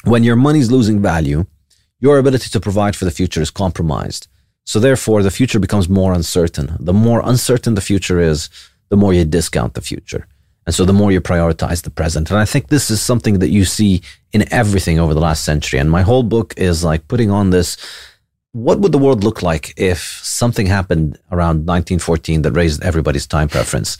when your money's losing value, your ability to provide for the future is compromised. So therefore, the future becomes more uncertain. The more uncertain the future is, the more you discount the future. And so the more you prioritize the present. And I think this is something that you see in everything over the last century. And my whole book is like putting on this what would the world look like if something happened around 1914 that raised everybody's time preference?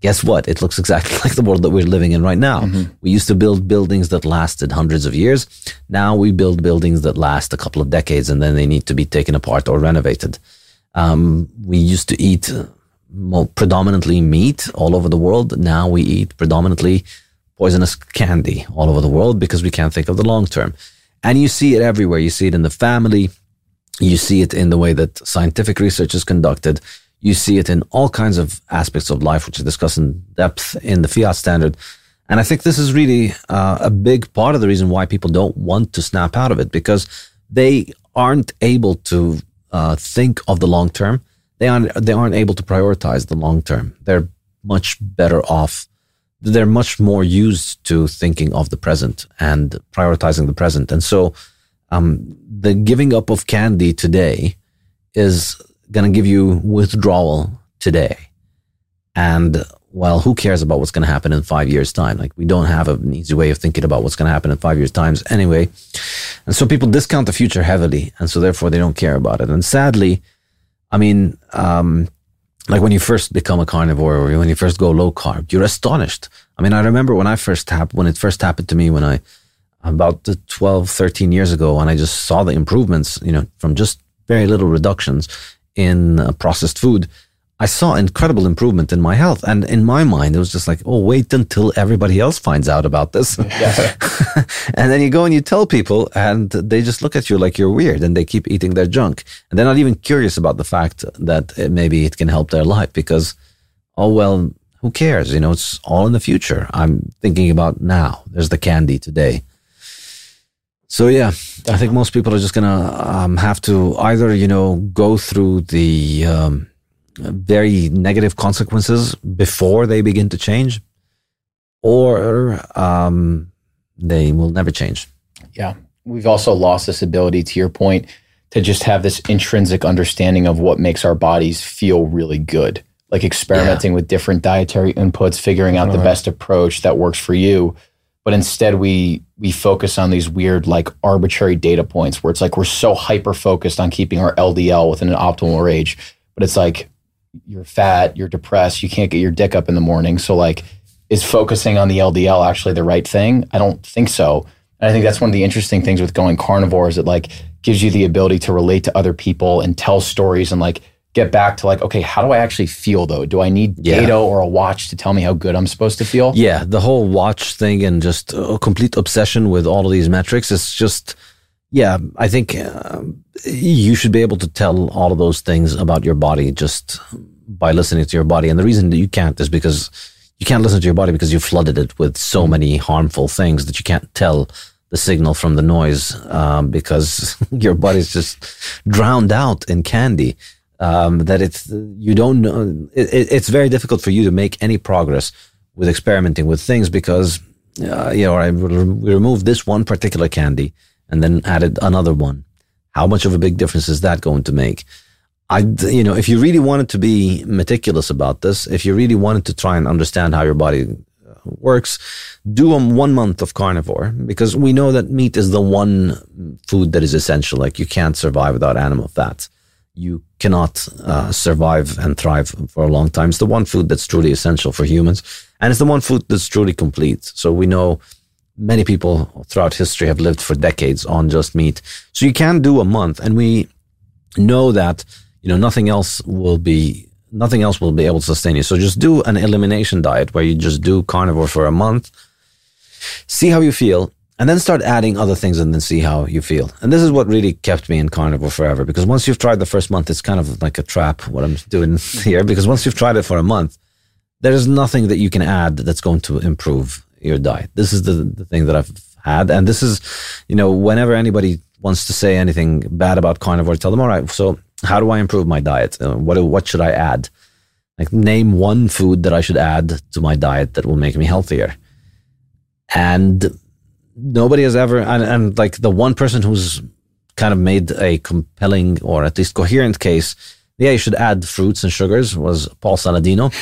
guess what? It looks exactly like the world that we're living in right now. Mm-hmm. We used to build buildings that lasted hundreds of years. Now we build buildings that last a couple of decades and then they need to be taken apart or renovated. Um, we used to eat predominantly meat all over the world. Now we eat predominantly poisonous candy all over the world because we can't think of the long term. And you see it everywhere. You see it in the family. You see it in the way that scientific research is conducted. You see it in all kinds of aspects of life, which is discussed in depth in the fiat standard. And I think this is really uh, a big part of the reason why people don't want to snap out of it because they aren't able to uh, think of the long term. They aren't, they aren't able to prioritize the long term. They're much better off. They're much more used to thinking of the present and prioritizing the present. And so um, the giving up of candy today is going to give you withdrawal today. And well, who cares about what's going to happen in five years' time? Like we don't have an easy way of thinking about what's going to happen in five years' times anyway. And so people discount the future heavily, and so therefore they don't care about it. And sadly, I mean, um, like when you first become a carnivore or when you first go low carb, you're astonished. I mean, I remember when I first when it first happened to me when I about 12, 13 years ago, and I just saw the improvements, you know, from just very little reductions in uh, processed food, I saw incredible improvement in my health. And in my mind, it was just like, oh, wait until everybody else finds out about this. and then you go and you tell people, and they just look at you like you're weird and they keep eating their junk. And they're not even curious about the fact that it, maybe it can help their life because, oh, well, who cares? You know, it's all in the future. I'm thinking about now. There's the candy today. So yeah, I think most people are just gonna um, have to either you know go through the um, very negative consequences before they begin to change, or um, they will never change. Yeah, we've also lost this ability, to your point, to just have this intrinsic understanding of what makes our bodies feel really good. Like experimenting yeah. with different dietary inputs, figuring out the best approach that works for you but instead we we focus on these weird like arbitrary data points where it's like we're so hyper focused on keeping our LDL within an optimal range but it's like you're fat you're depressed you can't get your dick up in the morning so like is focusing on the LDL actually the right thing I don't think so And I think that's one of the interesting things with going carnivore is it like gives you the ability to relate to other people and tell stories and like get back to like, okay, how do I actually feel though? Do I need yeah. data or a watch to tell me how good I'm supposed to feel? Yeah, the whole watch thing and just a complete obsession with all of these metrics is just, yeah, I think uh, you should be able to tell all of those things about your body just by listening to your body. And the reason that you can't is because you can't listen to your body because you flooded it with so mm. many harmful things that you can't tell the signal from the noise um, because your body's just drowned out in candy. Um, that it's you don't know. It, it's very difficult for you to make any progress with experimenting with things because uh, you know I we removed this one particular candy and then added another one. How much of a big difference is that going to make? I, you know, if you really wanted to be meticulous about this, if you really wanted to try and understand how your body uh, works, do a one month of carnivore because we know that meat is the one food that is essential. Like you can't survive without animal fats. You cannot uh, survive and thrive for a long time. It's the one food that's truly essential for humans, and it's the one food that's truly complete. So we know many people throughout history have lived for decades on just meat. So you can do a month, and we know that you know, nothing else will be nothing else will be able to sustain you. So just do an elimination diet where you just do carnivore for a month, see how you feel, and then start adding other things and then see how you feel. And this is what really kept me in carnivore forever because once you've tried the first month, it's kind of like a trap what I'm doing here because once you've tried it for a month, there is nothing that you can add that's going to improve your diet. This is the, the thing that I've had. And this is, you know, whenever anybody wants to say anything bad about carnivore, tell them, all right, so how do I improve my diet? Uh, what what should I add? Like name one food that I should add to my diet that will make me healthier. And nobody has ever and, and like the one person who's kind of made a compelling or at least coherent case yeah, you should add fruits and sugars was Paul Saladino.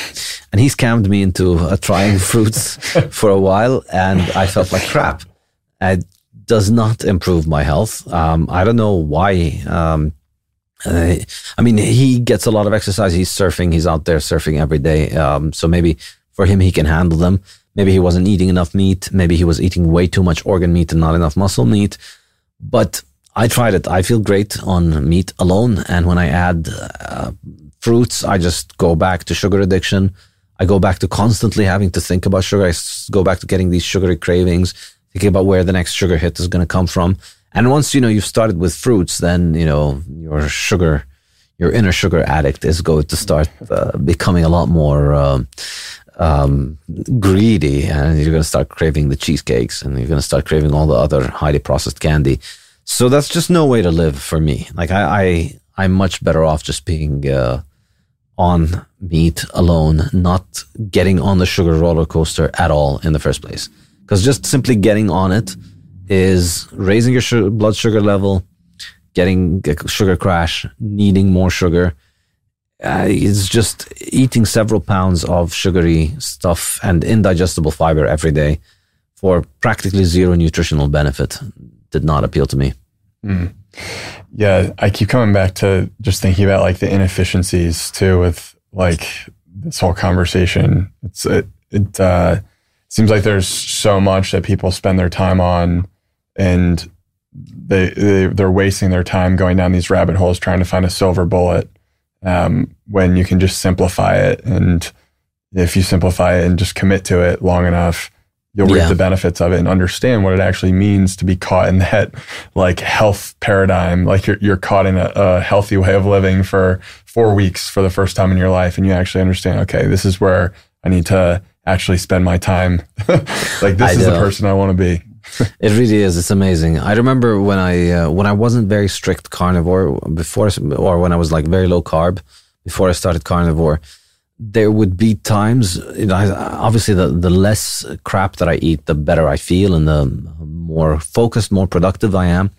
And he scammed me into uh, trying fruits for a while and I felt like crap. It does not improve my health. Um, I don't know why. Um, uh, I mean, he gets a lot of exercise. He's surfing. He's out there surfing every day. Um, so maybe for him, he can handle them. Maybe he wasn't eating enough meat. Maybe he was eating way too much organ meat and not enough muscle meat. But I tried it. I feel great on meat alone. And when I add uh, fruits, I just go back to sugar addiction. I go back to constantly having to think about sugar. I go back to getting these sugary cravings, thinking about where the next sugar hit is going to come from. And once you know you've started with fruits, then you know your sugar, your inner sugar addict is going to start uh, becoming a lot more um, um, greedy, and you're going to start craving the cheesecakes, and you're going to start craving all the other highly processed candy. So that's just no way to live for me. Like I, I I'm much better off just being uh, on meat alone, not getting on the sugar roller coaster at all in the first place. Because just simply getting on it is raising your blood sugar level, getting a sugar crash, needing more sugar. Uh, it's just eating several pounds of sugary stuff and indigestible fiber every day for practically zero nutritional benefit did not appeal to me. Mm. Yeah, I keep coming back to just thinking about like the inefficiencies too with like this whole conversation. It's it, it uh, seems like there's so much that people spend their time on and they, they they're wasting their time going down these rabbit holes trying to find a silver bullet um, when you can just simplify it and if you simplify it and just commit to it long enough you'll reap yeah. the benefits of it and understand what it actually means to be caught in that like health paradigm like you're, you're caught in a, a healthy way of living for four weeks for the first time in your life and you actually understand okay this is where i need to actually spend my time like this I is know. the person i want to be it really is. It's amazing. I remember when I uh, when I wasn't very strict carnivore before, or when I was like very low carb before I started carnivore. There would be times, you know, obviously, the, the less crap that I eat, the better I feel, and the more focused, more productive I am.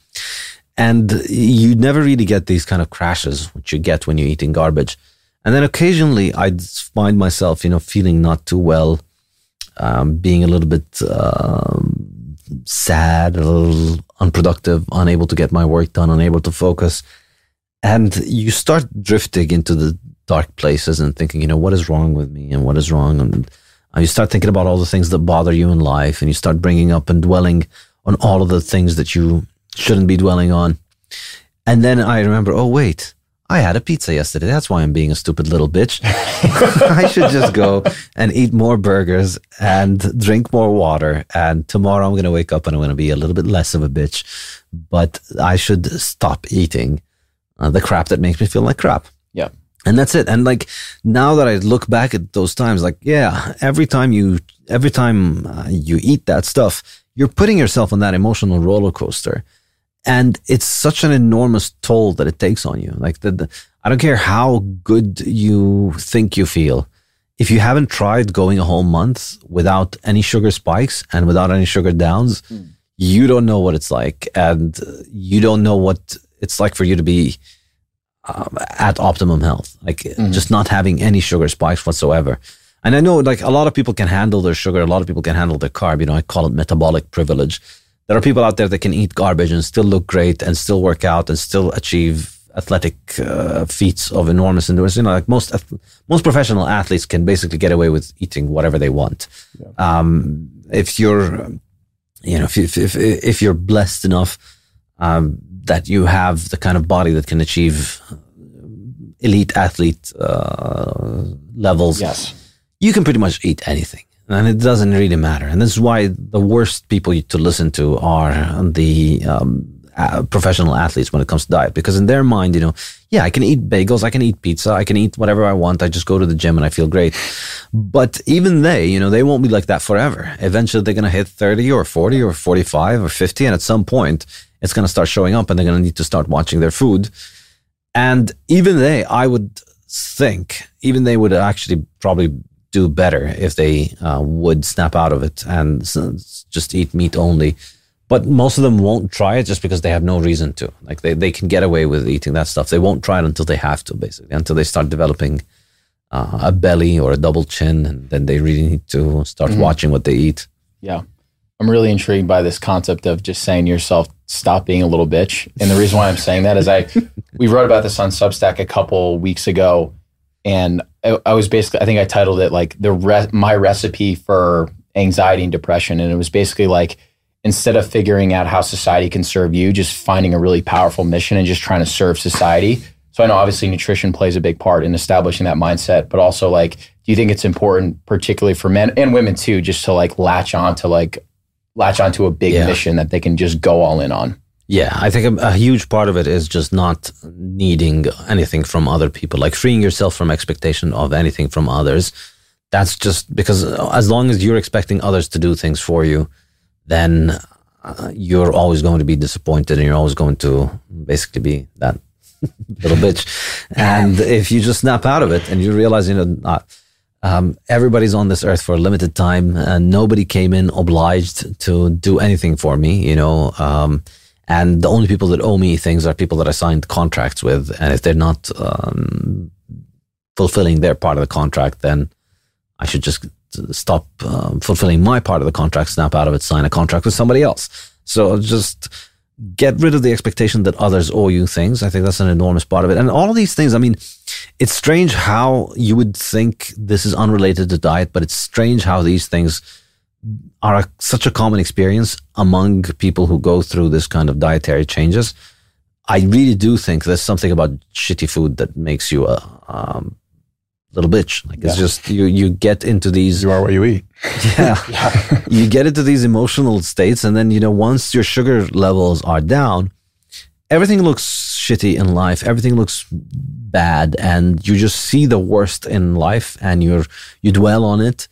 And you never really get these kind of crashes, which you get when you're eating garbage. And then occasionally I'd find myself, you know, feeling not too well, um, being a little bit um, sad, a little unproductive, unable to get my work done, unable to focus. And you start drifting into the dark places and thinking, you know, what is wrong with me and what is wrong? And you start thinking about all the things that bother you in life and you start bringing up and dwelling on all of the things that you shouldn't be dwelling on. And then I remember, oh, wait, I had a pizza yesterday. That's why I'm being a stupid little bitch. I should just go and eat more burgers and drink more water. And tomorrow I'm going to wake up and I'm going to be a little bit less of a bitch. But I should stop eating uh, the crap that makes me feel like crap. Yeah. And that's it. And like now that I look back at those times, like, yeah, every time you, every time uh, you eat that stuff, you're putting yourself on that emotional roller coaster and it's such an enormous toll that it takes on you. Like the, the, I don't care how good you think you feel. If you haven't tried going a whole month without any sugar spikes and without any sugar downs, mm. you don't know what it's like, and you don't know what it's like for you to be um, at optimum health. Like mm-hmm. just not having any sugar spikes whatsoever. And I know, like a lot of people can handle their sugar, a lot of people can handle their carb. You know, I call it metabolic privilege there are people out there that can eat garbage and still look great and still work out and still achieve athletic uh, feats of enormous endurance. You know, like most most professional athletes can basically get away with eating whatever they want. Yeah. Um, if you're, you know, if, if if if you're blessed enough um, that you have the kind of body that can achieve elite athlete uh, levels, yes, you can pretty much eat anything and it doesn't really matter. And this is why the worst people to listen to are the um, uh, professional athletes when it comes to diet, because in their mind, you know, yeah, I can eat bagels, I can eat pizza, I can eat whatever I want. I just go to the gym and I feel great. But even they, you know, they won't be like that forever. Eventually, they're going to hit 30 or 40 or 45 or 50. And at some point, it's going to start showing up and they're going to need to start watching their food. And even they, I would think, even they would actually probably do better if they uh, would snap out of it and just eat meat only. But most of them won't try it just because they have no reason to. Like they, they can get away with eating that stuff. They won't try it until they have to, basically, until they start developing uh, a belly or a double chin. And then they really need to start mm-hmm. watching what they eat. Yeah. I'm really intrigued by this concept of just saying to yourself, stop being a little bitch. And the reason why I'm saying that is I, we wrote about this on Substack a couple weeks ago and I, I, was basically I think I titled it like the re- my recipe for anxiety and depression, and it was basically like instead of figuring out how society can serve you, just finding a really powerful mission and just trying to serve society. So I know obviously nutrition plays a big part in establishing that mindset, but also like, do you think it's important, particularly for men and women too, just to like latch on to like latch onto a big yeah. mission that they can just go all in on? Yeah, I think a, a, huge part of it is just not needing anything from other people, like freeing yourself from expectation of anything from others. That's just because as long as you're expecting others to do things for you, then uh, you're always going to be disappointed and you're always going to basically be that little bitch. And if you just snap out of it and you realize, you know, uh, um, everybody's on this earth for a limited time and nobody came in obliged to do anything for me, you know. Um, and the only people that owe me things are people that I signed contracts with. And if they're not um, fulfilling their part of the contract, then I should just stop um, fulfilling my part of the contract, snap out of it, sign a contract with somebody else. So just get rid of the expectation that others owe you things. I think that's an enormous part of it. And all of these things, I mean, it's strange how you would think this is unrelated to diet, but it's strange how these things are a, such a common experience among people who go through this kind of dietary changes. I really do think there's something about shitty food that makes you a um, little bitch. Like it's yeah. just you you get into these. You are what you eat. Yeah, yeah. you get into these emotional states, and then you know once your sugar levels are down, everything looks shitty in life. Everything looks bad, and you just see the worst in life, and you're you dwell on it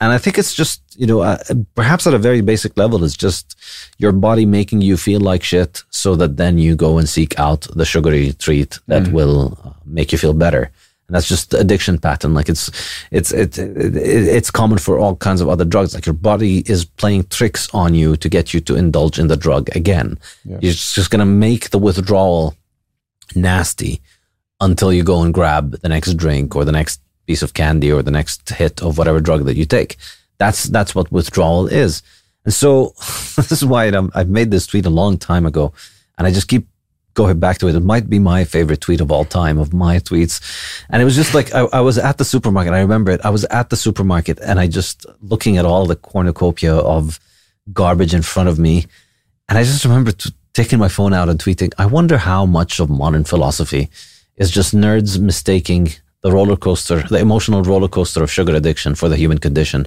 and I think it's just, you know, uh, perhaps at a very basic level, it's just your body making you feel like shit so that then you go and seek out the sugary treat that mm. will uh, make you feel better. And that's just the addiction pattern. Like it's, it's, it, it, it's common for all kinds of other drugs. Like your body is playing tricks on you to get you to indulge in the drug again. Yeah. You're just going to make the withdrawal nasty until you go and grab the next drink or the next piece of candy or the next hit of whatever drug that you take. That's that's what withdrawal is. And so this is why I've made this tweet a long time ago, and I just keep going back to it. It might be my favorite tweet of all time of my tweets. And it was just like I, I was at the supermarket. I remember it. I was at the supermarket and I just looking at all the cornucopia of garbage in front of me. And I just remember t- taking my phone out and tweeting, I wonder how much of modern philosophy is just nerds mistaking the roller coaster, the emotional roller coaster of sugar addiction for the human condition.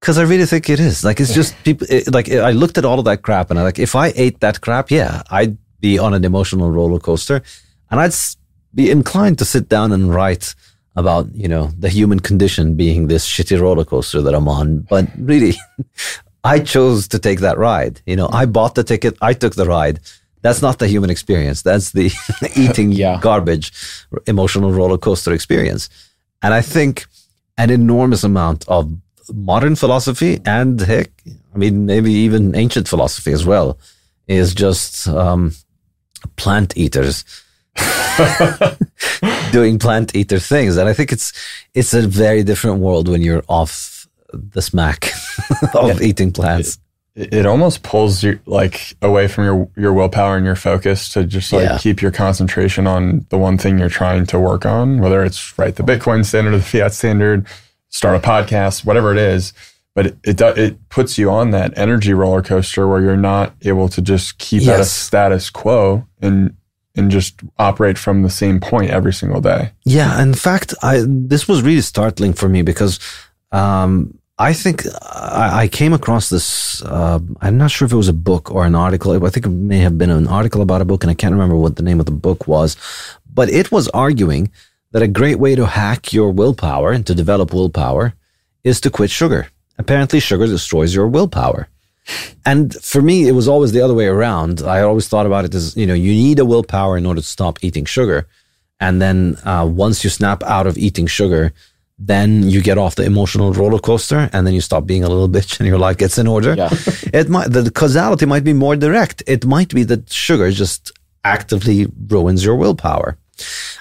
Because I really think it is. Like, it's just people, it, like, I looked at all of that crap and I like, if I ate that crap, yeah, I'd be on an emotional roller coaster and I'd be inclined to sit down and write about, you know, the human condition being this shitty roller coaster that I'm on. But really, I chose to take that ride. You know, I bought the ticket, I took the ride. That's not the human experience. That's the eating yeah. garbage, emotional roller coaster experience. And I think an enormous amount of modern philosophy and heck, I mean, maybe even ancient philosophy as well, is just um, plant eaters doing plant eater things. And I think it's it's a very different world when you're off the smack of yeah. eating plants. It, it, almost pulls you like away from your your willpower and your focus to just like yeah. keep your concentration on the one thing you're trying to work on, whether it's right the Bitcoin standard or the fiat standard, start a podcast, whatever it is. But it it, it puts you on that energy roller coaster where you're not able to just keep yes. at a status quo and and just operate from the same point every single day. Yeah, in fact, I this was really startling for me because um, I think I, I, came across this. Uh, I'm not sure if it was a book or an article. I think it may have been an article about a book, and I can't remember what the name of the book was. But it was arguing that a great way to hack your willpower and to develop willpower is to quit sugar. Apparently, sugar destroys your willpower. And for me, it was always the other way around. I always thought about it as, you know, you need a willpower in order to stop eating sugar. And then uh, once you snap out of eating sugar, then you get off the emotional roller coaster and then you stop being a little bitch and your life gets in order. Yeah. it might, the causality might be more direct. It might be that sugar just actively ruins your willpower.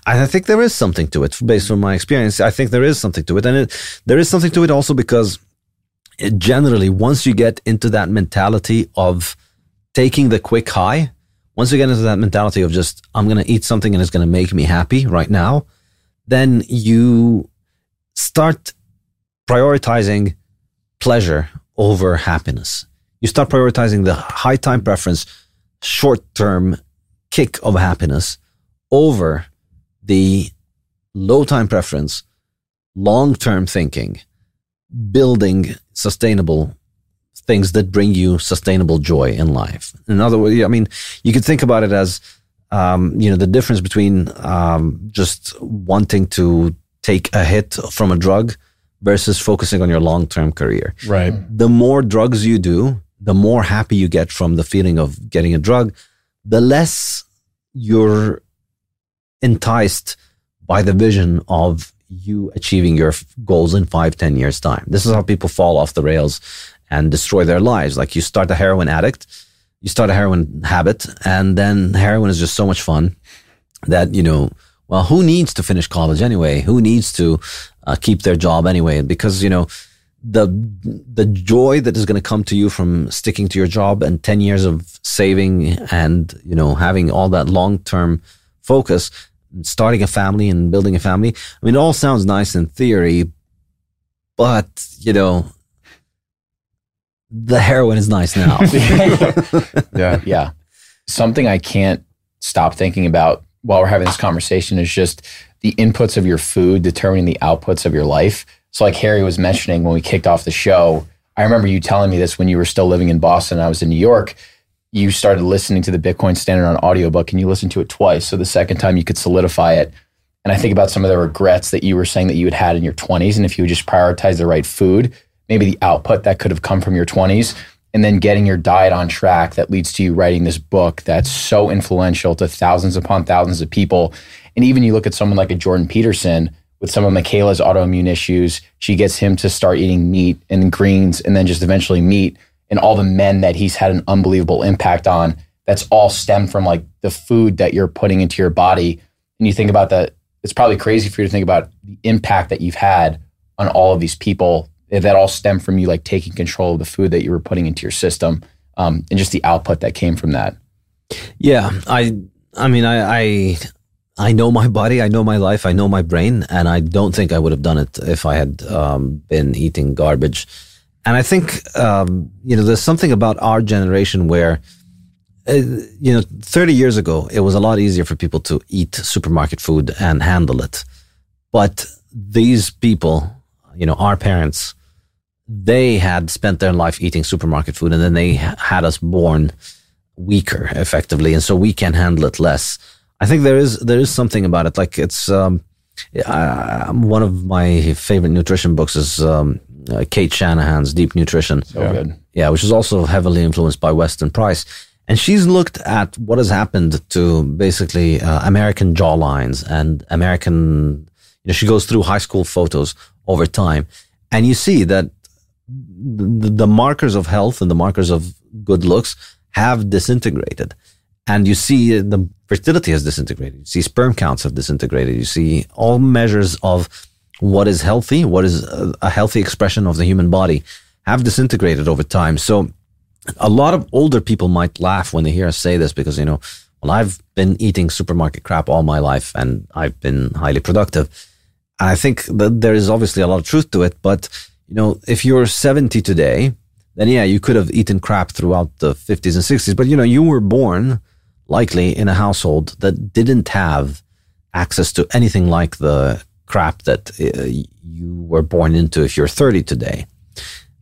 And I think there is something to it based on my experience. I think there is something to it. And it, there is something to it also because generally, once you get into that mentality of taking the quick high, once you get into that mentality of just, I'm going to eat something and it's going to make me happy right now, then you start prioritizing pleasure over happiness. You start prioritizing the high time preference, short term kick of happiness over the low time preference, long term thinking, building sustainable things that bring you sustainable joy in life. In other words, I mean, you could think about it as, um, you know, the difference between um, just wanting to take a hit from a drug versus focusing on your long term career. Right. The more drugs you do, the more happy you get from the feeling of getting a drug, the less you're enticed by the vision of you achieving your goals in five, ten years' time. This is how people fall off the rails and destroy their lives. Like you start a heroin addict, you start a heroin habit, and then heroin is just so much fun that, you know, well, who needs to finish college anyway? Who needs to uh, keep their job anyway? Because, you know, the the joy that is going to come to you from sticking to your job and 10 years of saving and you know having all that long term focus starting a family and building a family. I mean, it all sounds nice in theory, but you know, the heroin is nice now. yeah. Yeah. Something I can't stop thinking about while we're having this conversation is just the inputs of your food determining the outputs of your life. So, like Harry was mentioning when we kicked off the show, I remember you telling me this when you were still living in Boston. I was in New York you started listening to the Bitcoin Standard on audiobook and you listened to it twice. So the second time you could solidify it. And I think about some of the regrets that you were saying that you had had in your 20s. And if you would just prioritize the right food, maybe the output that could have come from your 20s, and then getting your diet on track that leads to you writing this book that's so influential to thousands upon thousands of people. And even you look at someone like a Jordan Peterson with some of Mikhaila's autoimmune issues, she gets him to start eating meat and greens and then just eventually meat and all the men that he's had an unbelievable impact on that's all stemmed from like the food that you're putting into your body. And you think about that it's probably crazy for you to think about the impact that you've had on all of these people. That all stem from you like taking control of the food that you were putting into your system um, and just the output that came from that. Yeah i i mean i i I know my body, I know my life, I know my brain, and I don't think I would have done it if I had um, been eating garbage And I think, um, you know, there's something about our generation where, uh, you know, 30 years ago, it was a lot easier for people to eat supermarket food and handle it. But these people, you know, our parents, they had spent their life eating supermarket food and then they had us born weaker effectively. And so we can handle it less. I think there is, there is something about it. Like it's, um, uh, one of my favorite nutrition books is, um, uh, Cate Shanahan's Deep Nutrition. So yeah. good. Yeah, which is also heavily influenced by Weston Price. And she's looked at what has happened to basically uh, American jawlines and American, you know, she goes through high school photos over time. And you see that the, the markers of health and the markers of good looks have disintegrated. And you see the fertility has disintegrated. You see sperm counts have disintegrated. You see all measures of what is healthy, what is a healthy expression of the human body have disintegrated over time. So a lot of older people might laugh when they hear us say this because, you know, well, I've been eating supermarket crap all my life and I've been highly productive. And I think that there is obviously a lot of truth to it. But, you know, if you're 70 today, then yeah, you could have eaten crap throughout the 50s and 60s. But, you know, you were born likely in a household that didn't have access to anything like the crap that uh, you were born into if you're 30 today.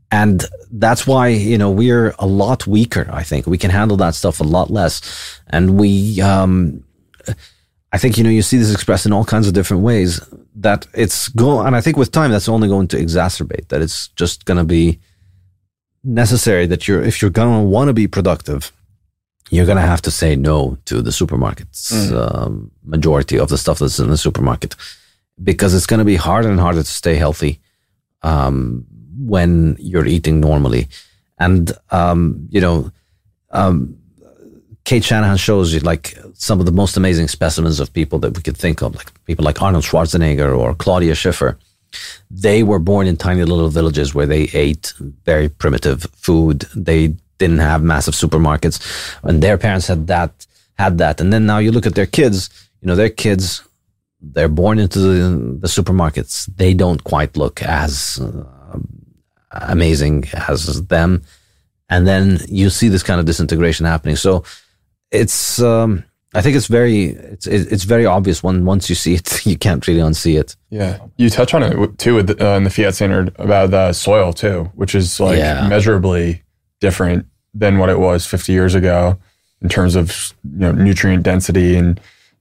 And that's why, you know, we're a lot weaker. I think we can handle that stuff a lot less. And we, um, I think, you know, you see this expressed in all kinds of different ways that it's going, and I think with time, that's only going to exacerbate that it's just going to be necessary that you're, if you're going to want to be productive, you're going to have to say no to the supermarkets, mm. um, majority of the stuff that's in the supermarket because it's going to be harder and harder to stay healthy um, when you're eating normally. And, um, you know, um, Cate Shanahan shows you like some of the most amazing specimens of people that we could think of, like people like Arnold Schwarzenegger or Claudia Schiffer. They were born in tiny little villages where they ate very primitive food. They didn't have massive supermarkets, and their parents had that. Had that, and then now you look at their kids. You know, their kids they're born into the, the supermarkets. They don't quite look as uh, amazing as them. And then you see this kind of disintegration happening. So it's, um, I think it's very, it's, it's very obvious when once you see it, you can't really unsee it. Yeah. You touch on it too with, uh, in the fiat standard about the soil too, which is like yeah. measurably different than what it was 50 years ago in terms of, you know, nutrient density and,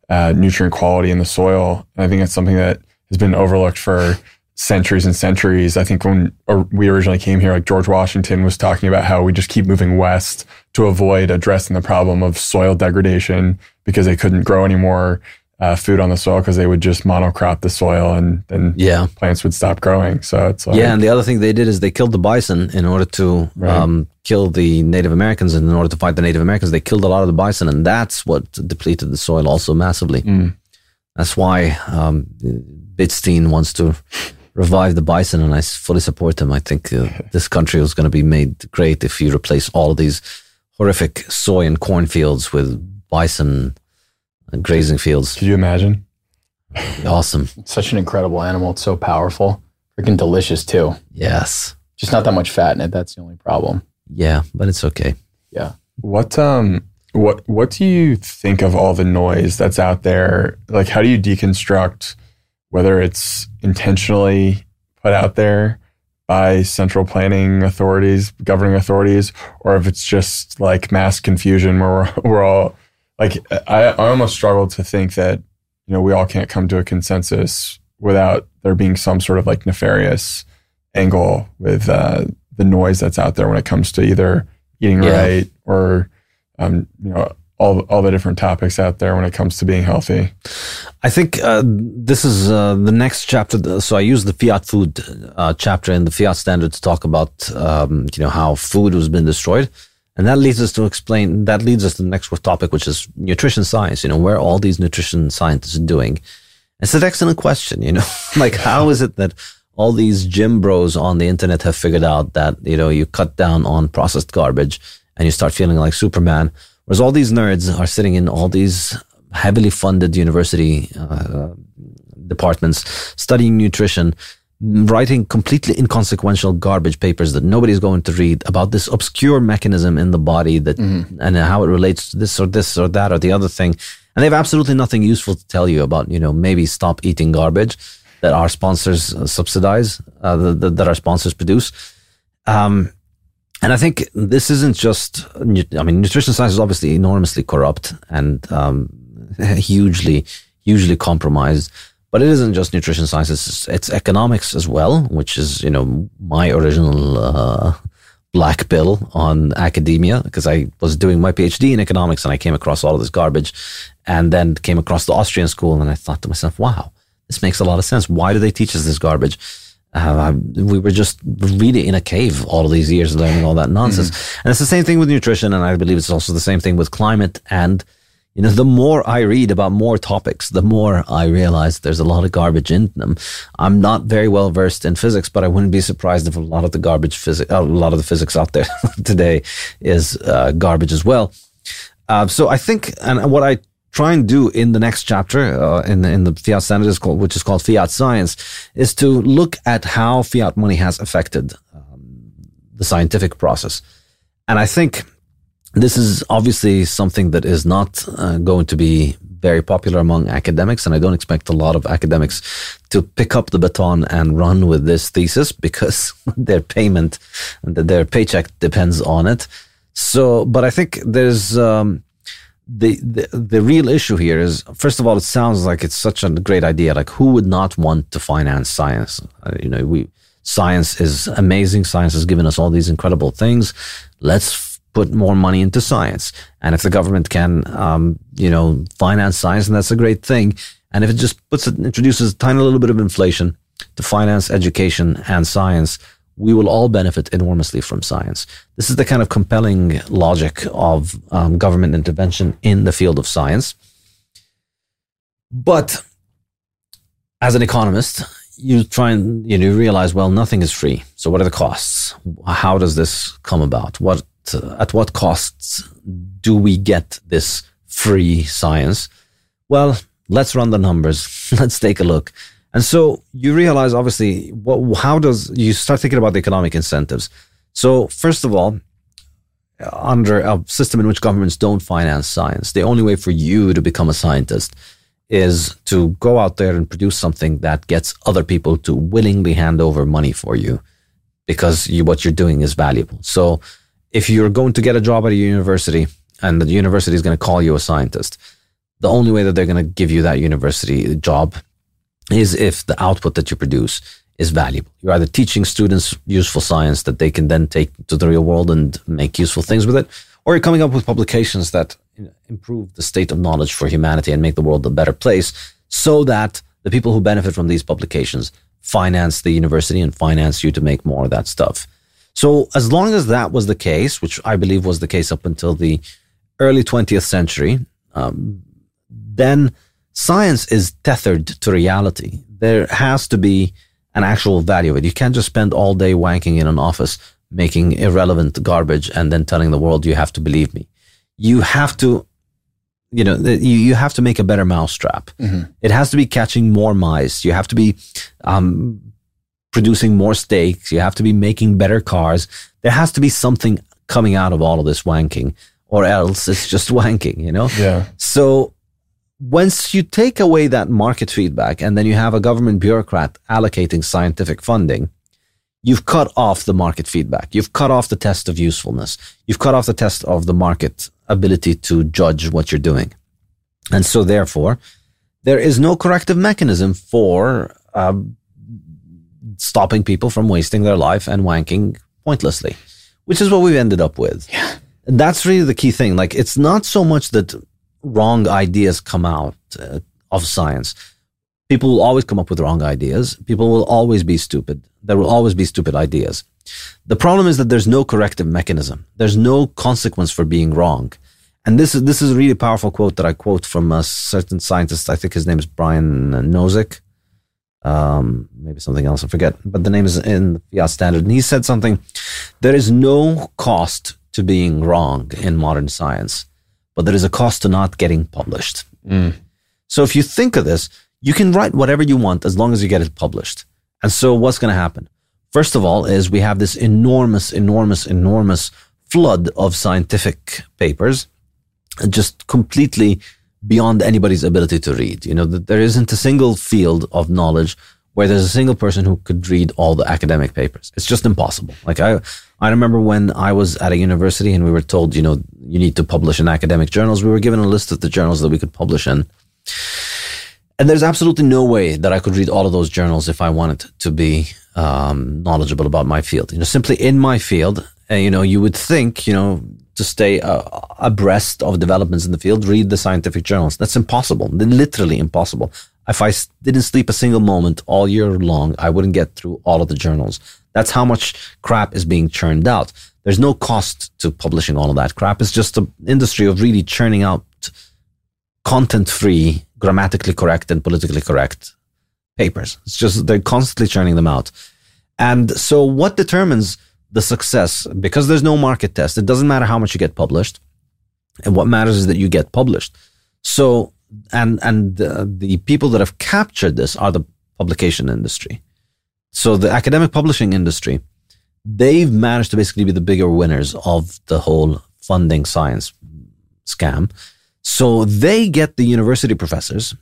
uh, nutrient quality in the soil. And I think that's something that has been overlooked for centuries and centuries. I think when we originally came here, like George Washington was talking about how we just keep moving west to avoid addressing the problem of soil degradation because they couldn't grow any more uh, food on the soil because they would just monocrop the soil and then yeah. plants would stop growing. So it's like, yeah. And the other thing they did is they killed the bison in order to right. um, kill the Native Americans. And in order to fight the Native Americans, they killed a lot of the bison, and that's what depleted the soil also massively. Mm. That's why um, Bitstein wants to revive the bison, and I fully support him. I think uh, this country was going to be made great if you replace all these horrific soy and corn fields with bison grazing fields. Could you imagine? Awesome. Such an incredible animal. It's so powerful. Freaking delicious too. Yes. Just not that much fat in it. That's the only problem. Yeah, but it's okay. Yeah. What um what what do you think of all the noise that's out there? Like how do you deconstruct whether it's intentionally put out there by central planning authorities, governing authorities, or if it's just like mass confusion where we're, we're all like I, I almost struggle to think that you know we all can't come to a consensus without there being some sort of like nefarious angle with uh, the noise that's out there when it comes to either eating yeah. right or um, you know all all the different topics out there when it comes to being healthy. I think uh, this is uh, the next chapter. So I use the fiat food uh, chapter in the fiat standard to talk about um, you know how food has been destroyed. And that leads us to explain, that leads us to the next topic, which is nutrition science, you know, where all these nutrition scientists doing. It's an excellent question, you know, like how is it that all these gym bros on the internet have figured out that, you know, you cut down on processed garbage and you start feeling like Superman, whereas all these nerds are sitting in all these heavily funded university uh, departments studying nutrition writing completely inconsequential garbage papers that nobody's going to read about this obscure mechanism in the body that mm-hmm. and how it relates to this or this or that or the other thing and they have absolutely nothing useful to tell you about you know maybe stop eating garbage that our sponsors uh, subsidize uh, the, that our sponsors produce um, and I think this isn't just, I mean, nutrition science is obviously enormously corrupt and um, hugely, hugely compromised. But it isn't just nutrition science; it's, it's economics as well, which is you know my original uh, black bill on academia because I was doing my PhD in economics and I came across all of this garbage, and then came across the Austrian school and I thought to myself, wow, this makes a lot of sense. Why do they teach us this garbage? Uh, we were just really in a cave all of these years learning all that nonsense. Mm-hmm. And it's the same thing with nutrition. And I believe it's also the same thing with climate. And, you know, the more I read about more topics, the more I realize there's a lot of garbage in them. I'm not very well versed in physics, but I wouldn't be surprised if a lot of the garbage physics, a lot of the physics out there today is uh, garbage as well. Uh, so I think, and what I try and do in the next chapter uh, in the, in the fiat standard called, which is called fiat science is to look at how fiat money has affected um, the scientific process and i think this is obviously something that is not uh, going to be very popular among academics and i don't expect a lot of academics to pick up the baton and run with this thesis because their payment their paycheck depends on it. So but i think there's um, the, the the real issue here is first of all it sounds like it's such a great idea. Like who would not want to finance science? Uh, you know we science is amazing. Science has given us all these incredible things. Let's put more money into science and if the government can um, you know finance science and that's a great thing and if it just puts it introduces a tiny little bit of inflation to finance education and science we will all benefit enormously from science. This is the kind of compelling logic of um, government intervention in the field of science. But as an economist, you try and you know realize well nothing is free. So what are the costs? How does this come about? What uh, at what costs do we get this free science? Well, let's run the numbers. let's take a look. And so you realize, obviously, what, how does you start thinking about the economic incentives? So, first of all, under a system in which governments don't finance science, the only way for you to become a scientist is to go out there and produce something that gets other people to willingly hand over money for you because you, what you're doing is valuable. So, if you're going to get a job at a university and the university is going to call you a scientist, the only way that they're going to give you that university job is if the output that you produce is valuable. You're either teaching students useful science that they can then take to the real world and make useful things with it, or you're coming up with publications that improve the state of knowledge for humanity and make the world a better place so that the people who benefit from these publications finance the university and finance you to make more of that stuff. So as long as that was the case, which I believe was the case up until the early 20th century, um, then science is tethered to reality. There has to be an actual value of it. You can't just spend all day wanking in an office making irrelevant garbage and then telling the world you have to believe me. You have to, you know, you, you have to make a better mousetrap. Mm-hmm. It has to be catching more mice. You have to be um, producing more steaks. You have to be making better cars. There has to be something coming out of all of this wanking or else it's just wanking, you know? Yeah. So once you take away that market feedback and then you have a government bureaucrat allocating scientific funding, you've cut off the market feedback. You've cut off the test of usefulness. You've cut off the test of the market ability to judge what you're doing. And so, therefore, there is no corrective mechanism for um, stopping people from wasting their life and wanking pointlessly, which is what we've ended up with. Yeah. That's really the key thing. Like, it's not so much that wrong ideas come out uh, of science. People will always come up with wrong ideas. People will always be stupid. There will always be stupid ideas. The problem is that there's no corrective mechanism. There's no consequence for being wrong. And this is this is a really powerful quote that I quote from a certain scientist. I think his name is Brian Nosek. Um, maybe something else, I forget. But the name is in the Fiat Standard. And he said something there is no cost to being wrong in modern science but there is a cost to not getting published. Mm. So if you think of this, you can write whatever you want as long as you get it published. And so what's going to happen? First of all, is we have this enormous, enormous, enormous flood of scientific papers, just completely beyond anybody's ability to read. You know, that there isn't a single field of knowledge where there's a single person who could read all the academic papers. It's just impossible. Like I, I remember when I was at a university and we were told, you know, you need to publish in academic journals. We were given a list of the journals that we could publish in. And there's absolutely no way that I could read all of those journals if I wanted to be um, knowledgeable about my field. You know, simply in my field, uh, you know, you would think, you know, to stay uh, abreast of developments in the field, read the scientific journals. That's impossible, literally impossible. If I didn't sleep a single moment all year long, I wouldn't get through all of the journals. That's how much crap is being churned out. There's no cost to publishing all of that crap. It's just an industry of really churning out content free, grammatically correct, and politically correct papers. It's just they're constantly churning them out. And so, what determines the success? Because there's no market test, it doesn't matter how much you get published. And what matters is that you get published. So, and and uh, the people that have captured this are the publication industry. So the academic publishing industry, they've managed to basically be the bigger winners of the whole funding science scam. So they get the university professors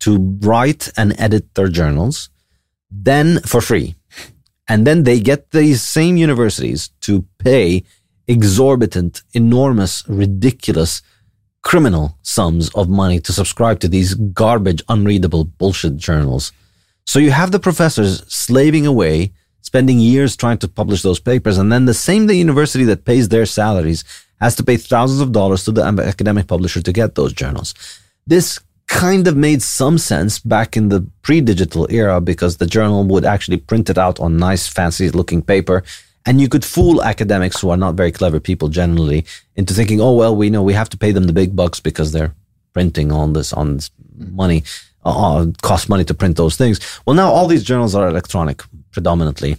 to write and edit their journals, then for free. And then they get these same universities to pay exorbitant, enormous, ridiculous criminal sums of money to subscribe to these garbage, unreadable bullshit journals. So you have the professors slaving away, spending years trying to publish those papers, and then the same the university that pays their salaries has to pay thousands of dollars to the academic publisher to get those journals. This kind of made some sense back in the pre-digital era because the journal would actually print it out on nice, fancy looking paper and you could fool academics who are not very clever people generally into thinking, oh, well, we know we have to pay them the big bucks because they're printing on this, on this money, uh, cost money to print those things. Well, now all these journals are electronic predominantly.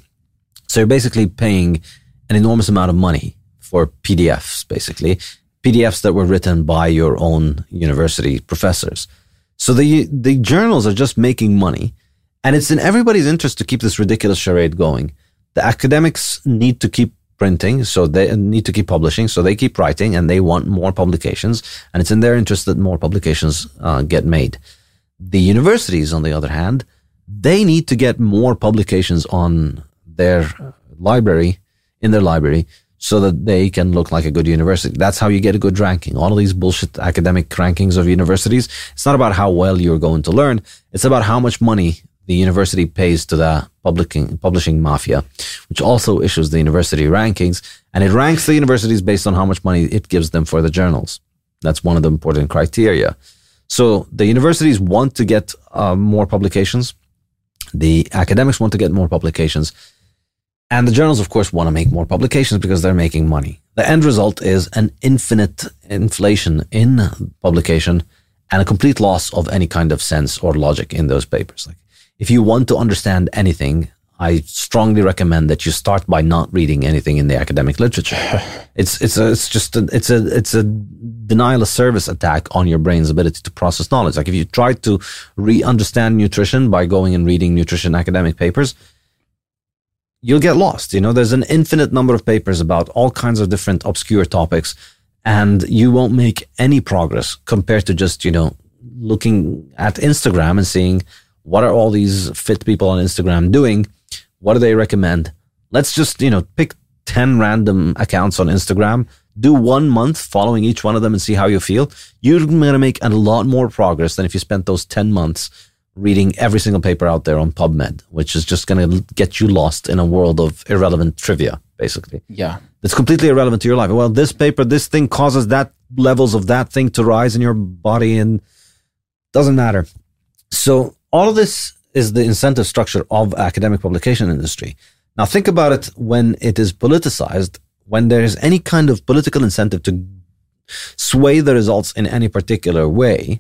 So you're basically paying an enormous amount of money for PDFs, basically. PDFs that were written by your own university professors. So the, the journals are just making money. And it's in everybody's interest to keep this ridiculous charade going the academics need to keep printing, so they need to keep publishing, so they keep writing, and they want more publications, and it's in their interest that more publications uh, get made. The universities, on the other hand, they need to get more publications on their library, in their library, so that they can look like a good university. That's how you get a good ranking. All of these bullshit academic rankings of universities, it's not about how well you're going to learn. It's about how much money the university pays to the publishing, publishing mafia, which also issues the university rankings, and it ranks the universities based on how much money it gives them for the journals. That's one of the important criteria. So the universities want to get uh, more publications. The academics want to get more publications. And the journals, of course, want to make more publications because they're making money. The end result is an infinite inflation in publication and a complete loss of any kind of sense or logic in those papers. Like if you want to understand anything, I strongly recommend that you start by not reading anything in the academic literature. It's it's a, it's just a, it's a it's a denial of service attack on your brain's ability to process knowledge. Like if you try to re-understand nutrition by going and reading nutrition academic papers, you'll get lost. You know, there's an infinite number of papers about all kinds of different obscure topics, and you won't make any progress compared to just you know looking at Instagram and seeing what are all these fit people on Instagram doing? What do they recommend? Let's just, you know, pick 10 random accounts on Instagram, do one month following each one of them and see how you feel. You're going to make a lot more progress than if you spent those 10 months reading every single paper out there on PubMed, which is just going to get you lost in a world of irrelevant trivia, basically. Yeah. It's completely irrelevant to your life. Well, this paper, this thing causes that levels of that thing to rise in your body and doesn't matter. So all of this is the incentive structure of academic publication industry. Now think about it when it is politicized, when there is any kind of political incentive to sway the results in any particular way,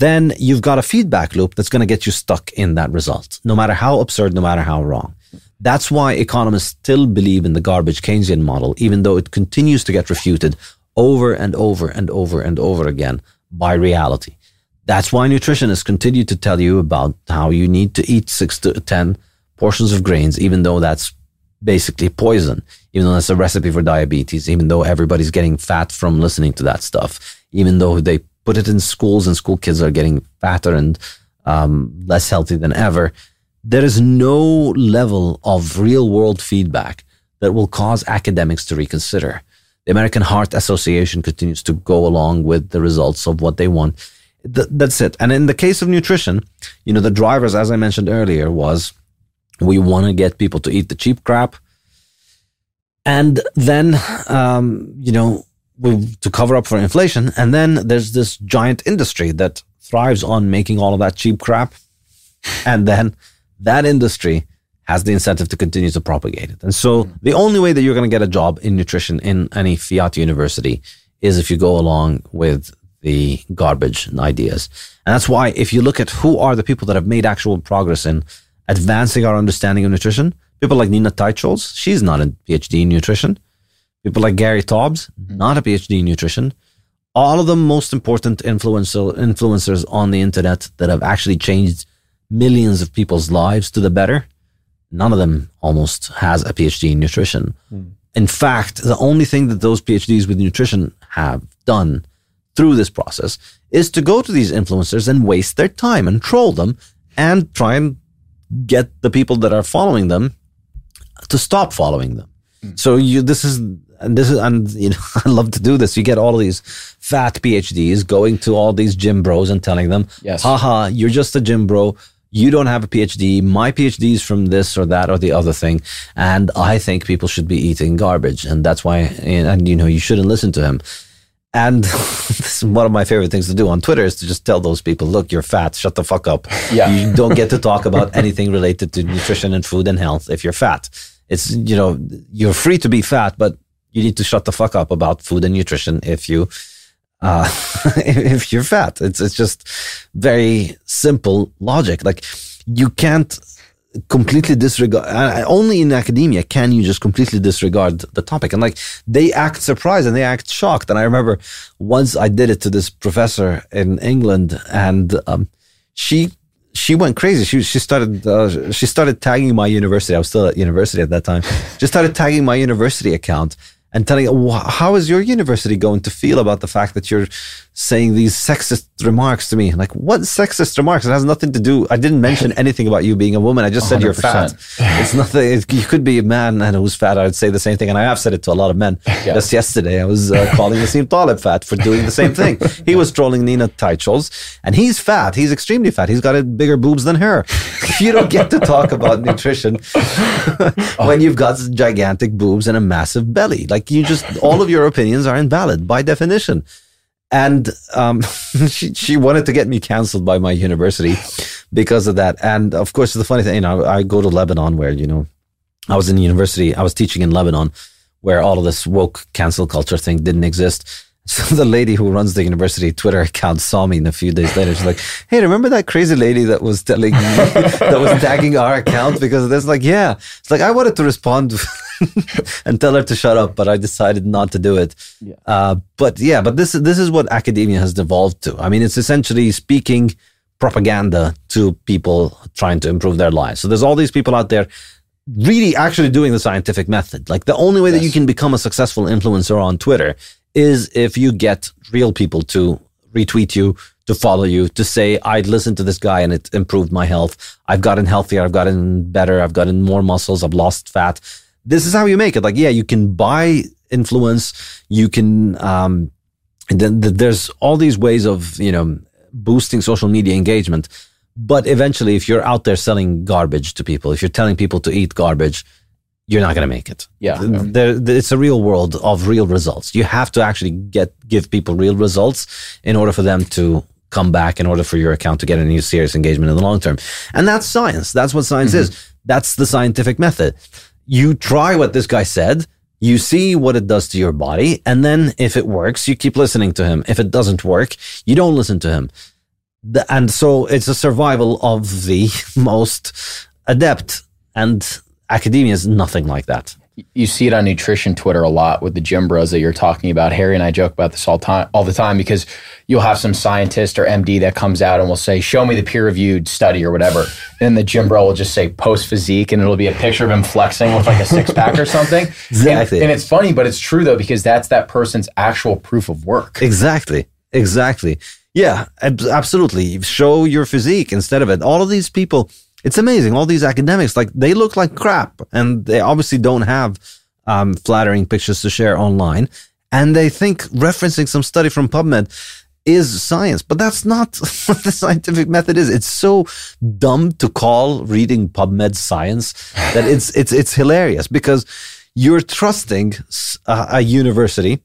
then you've got a feedback loop that's going to get you stuck in that result, no matter how absurd, no matter how wrong. That's why economists still believe in the garbage Keynesian model, even though it continues to get refuted over and over and over and over again by reality. That's why nutritionists continue to tell you about how you need to eat six to 10 portions of grains, even though that's basically poison, even though that's a recipe for diabetes, even though everybody's getting fat from listening to that stuff, even though they put it in schools and school kids are getting fatter and um, less healthy than ever. There is no level of real world feedback that will cause academics to reconsider. The American Heart Association continues to go along with the results of what they want. Th- that's it. And in the case of nutrition, you know, the drivers, as I mentioned earlier, was we want to get people to eat the cheap crap. And then, um, you know, to cover up for inflation. And then there's this giant industry that thrives on making all of that cheap crap. And then that industry has the incentive to continue to propagate it. And so mm-hmm. the only way that you're going to get a job in nutrition in any fiat university is if you go along with the garbage ideas. And that's why if you look at who are the people that have made actual progress in advancing our understanding of nutrition, people like Nina Teicholz, she's not a PhD in nutrition. People like Gary Taubes, mm-hmm. not a PhD in nutrition. All of the most important influential influencers on the internet that have actually changed millions of people's lives to the better, none of them almost has a PhD in nutrition. Mm. In fact, the only thing that those PhDs with nutrition have done through this process is to go to these influencers and waste their time and troll them and try and get the people that are following them to stop following them. Mm. So you, this is, and this is, and you know, I love to do this. You get all of these fat PhDs going to all these gym bros and telling them, yes. haha, you're just a gym bro. You don't have a PhD. My PhD is from this or that or the other thing. And I think people should be eating garbage. And that's why, and, and you know, you shouldn't listen to him. And this is one of my favorite things to do on Twitter is to just tell those people, look, you're fat. Shut the fuck up. Yeah. You don't get to talk about anything related to nutrition and food and health if you're fat. It's, you know, you're free to be fat, but you need to shut the fuck up about food and nutrition if you, uh, if you're fat. It's, it's just very simple logic. Like you can't completely disregard uh, only in academia can you just completely disregard the topic. And like they act surprised and they act shocked. And i remember once i did it to this professor in england and um, she she went crazy. She she started uh, she started tagging my university. I was still at university at that time. Just started tagging my university account and telling how is your university going to feel about the fact that you're saying these sexist remarks to me? Like what sexist remarks? It has nothing to do i didn't mention anything about you being a woman i just said you are fat it's nothing it, you could be a man and who's fat i would say the same thing and i have said it to a lot of men. Yeah. just yesterday i was uh, calling Nassim Taleb fat for doing the same thing. He was trolling Nina Teicholz and he's fat he's extremely fat he's got a bigger boobs than her. You don't get to talk about nutrition when you've got gigantic boobs and a massive belly like you just all of your opinions are invalid by definition and um, she she wanted to get me canceled by my university because of that. And of course, the funny thing, you know, I go to Lebanon where you know I was in university, I was teaching in Lebanon, where all of this woke cancel culture thing didn't exist. So the lady who runs the university Twitter account saw me and a few days later. She's like, Hey, remember that crazy lady that was telling me that was tagging our account because this? Like, yeah. It's like I wanted to respond and tell her to shut up, but I decided not to do it. Yeah. Uh, but yeah, but this this is what academia has devolved to. I mean, it's essentially speaking propaganda to people trying to improve their lives. So there's all these people out there really actually doing the scientific method. Like the only way yes. that you can become a successful influencer on Twitter is if you get real people to retweet you, to follow you, to say, I'd listen to this guy and it improved my health. I've gotten healthier. I've gotten better. I've gotten more muscles. I've lost fat this is how you make it. Like, yeah, you can buy influence. You can, um, then there's all these ways of, you know, boosting social media engagement. But eventually, if you're out there selling garbage to people, if you're telling people to eat garbage, you're not going to make it. Yeah. There, it's a real world of real results. You have to actually get, give people real results in order for them to come back in order for your account to get any serious engagement in the long term. And that's science. That's what science mm-hmm. is. That's the scientific method you try what this guy said, you see what it does to your body, and then if it works, you keep listening to him. If it doesn't work, you don't listen to him. The, And so it's a survival of the most adept, and academia is nothing like that. You see it on nutrition Twitter a lot with the gym bros that you're talking about. Harry and I joke about this all time, all the time, because you'll have some scientist or MD that comes out and will say, "Show me the peer-reviewed study or whatever," and the gym bro will just say "post physique," and it'll be a picture of him flexing with like a six pack or something. Exactly. And, and it's funny, but it's true though because that's that person's actual proof of work. Exactly. Exactly. Yeah, absolutely. Show your physique instead of it. All of these people, it's amazing. All these academics, like they look like crap and they obviously don't have um, flattering pictures to share online. And they think referencing some study from PubMed is science, but that's not what the scientific method is. It's so dumb to call reading PubMed science that it's, it's, it's hilarious because you're trusting a, a university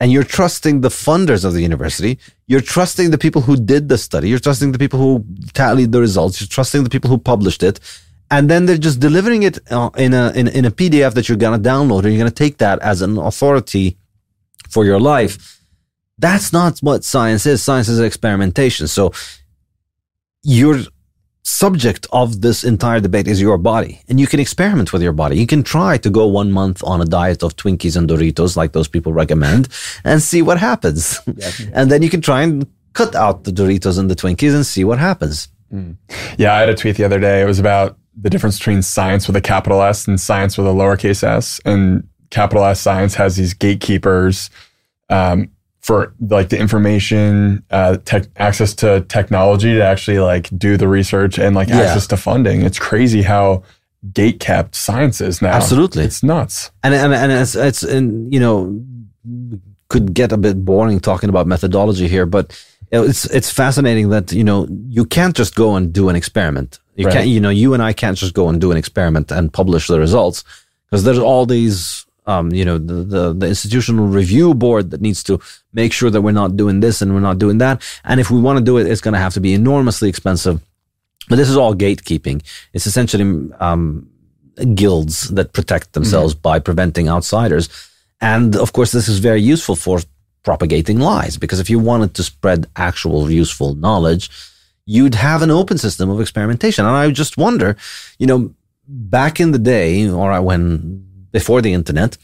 and you're trusting the funders of the university. You're trusting the people who did the study. You're trusting the people who tallied the results. You're trusting the people who published it. And then they're just delivering it uh, in a, in, in a PDF that you're going to download and you're going to take that as an authority for your life. That's not what science is. Science is experimentation. So you're subject of this entire debate is your body. And you can experiment with your body. You can try to go one month on a diet of Twinkies and Doritos, like those people recommend, and see what happens. Yeah. and then you can try and cut out the Doritos and the Twinkies and see what happens. Mm. Yeah, I had a tweet the other day. It was about the difference between science with a capital S and science with a lowercase s. And capital S science has these gatekeepers um, for like the information, uh, tech, access to technology to actually like do the research and like yeah. access to funding. It's crazy how gate kept science is now. Absolutely, it's nuts. And and and it's it's and you know could get a bit boring talking about methodology here, but it's it's fascinating that you know you can't just go and do an experiment. You right. can't you know you and I can't just go and do an experiment and publish the results because there's all these um, you know, the, the, the, institutional review board that needs to make sure that we're not doing this and we're not doing that. And if we want to do it, it's going to have to be enormously expensive. But this is all gatekeeping. It's essentially um, guilds that protect themselves mm-hmm. by preventing outsiders. And of course, this is very useful for propagating lies because if you wanted to spread actual useful knowledge, you'd have an open system of experimentation. And I just wonder, you know, back in the day, or when before the internet,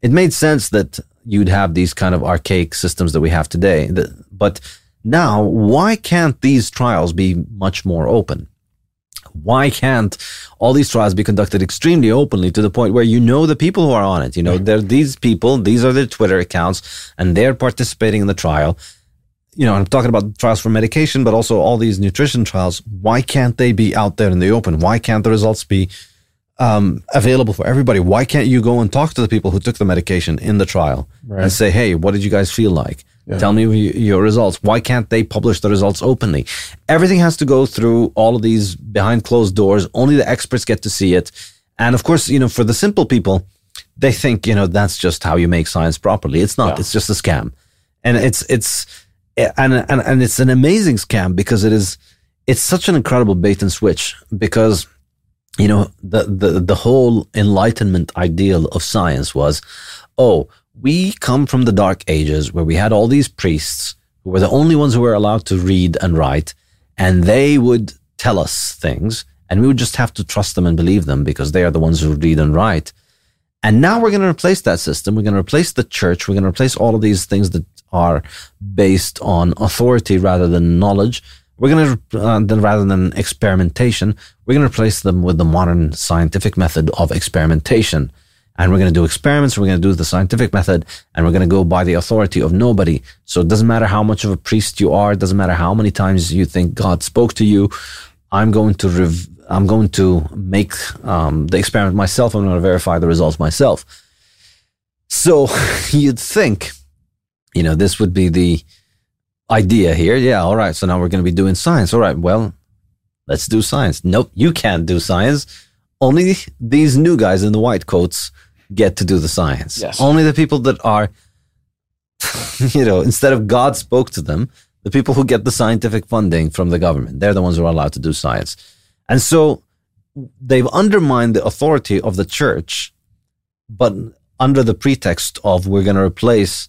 it made sense that you'd have these kind of archaic systems that we have today. But now, why can't these trials be much more open? Why can't all these trials be conducted extremely openly to the point where you know the people who are on it? You know, they're these people, these are their Twitter accounts, and they're participating in the trial. You know, I'm talking about trials for medication, but also all these nutrition trials. Why can't they be out there in the open? Why can't the results be um, available for everybody. Why can't you go and talk to the people who took the medication in the trial right. and say, "Hey, what did you guys feel like? Yeah. Tell me your results." Why can't they publish the results openly? Everything has to go through all of these behind closed doors. Only the experts get to see it, and of course, you know, for the simple people, they think you know that's just how you make science properly. It's not. Yeah. It's just a scam, and it's it's and and and it's an amazing scam because it is. It's such an incredible bait and switch because you know, the, the, the whole enlightenment ideal of science was, oh, we come from the dark ages where we had all these priests who were the only ones who were allowed to read and write, and they would tell us things, and we would just have to trust them and believe them because they are the ones who read and write. And now we're going to replace that system. We're going to replace the church. We're going to replace all of these things that are based on authority rather than knowledge. We're going to, uh, rather than experimentation, we're going to replace them with the modern scientific method of experimentation. And we're going to do experiments. We're going to do the scientific method and we're going to go by the authority of nobody. So it doesn't matter how much of a priest you are. It doesn't matter how many times you think God spoke to you. I'm going to, rev- I'm going to make um, the experiment myself. I'm going to verify the results myself. So you'd think, you know, this would be the, idea here. Yeah, all right. So now we're going to be doing science. All right. Well, let's do science. Nope, you can't do science. Only these new guys in the white coats get to do the science. Yes. Only the people that are, you know, instead of God spoke to them, the people who get the scientific funding from the government, they're the ones who are allowed to do science. And so they've undermined the authority of the church, but under the pretext of we're going to replace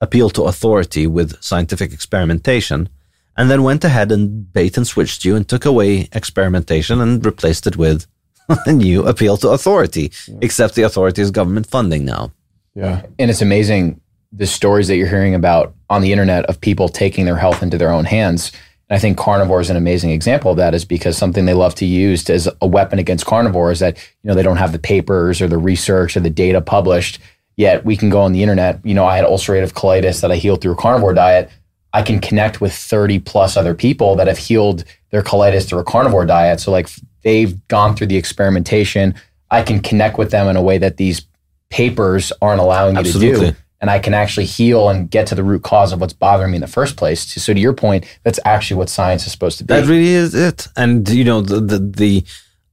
appeal to authority with scientific experimentation, and then went ahead and bait and switched you and took away experimentation and replaced it with a new appeal to authority, yeah. except the authority is government funding now. Yeah. And it's amazing the stories that you're hearing about on the internet of people taking their health into their own hands. And I think carnivore is an amazing example of that is because something they love to use as a weapon against carnivore is that, you know, they don't have the papers or the research or the data published. Yet we can go on the internet. You know, I had ulcerative colitis that I healed through a carnivore diet. I can connect with 30 plus other people that have healed their colitis through a carnivore diet. So like they've gone through the experimentation. I can connect with them in a way that these papers aren't allowing me Absolutely. to do. And I can actually heal and get to the root cause of what's bothering me in the first place. So to your point, that's actually what science is supposed to be. That really is it. And you know, the the, the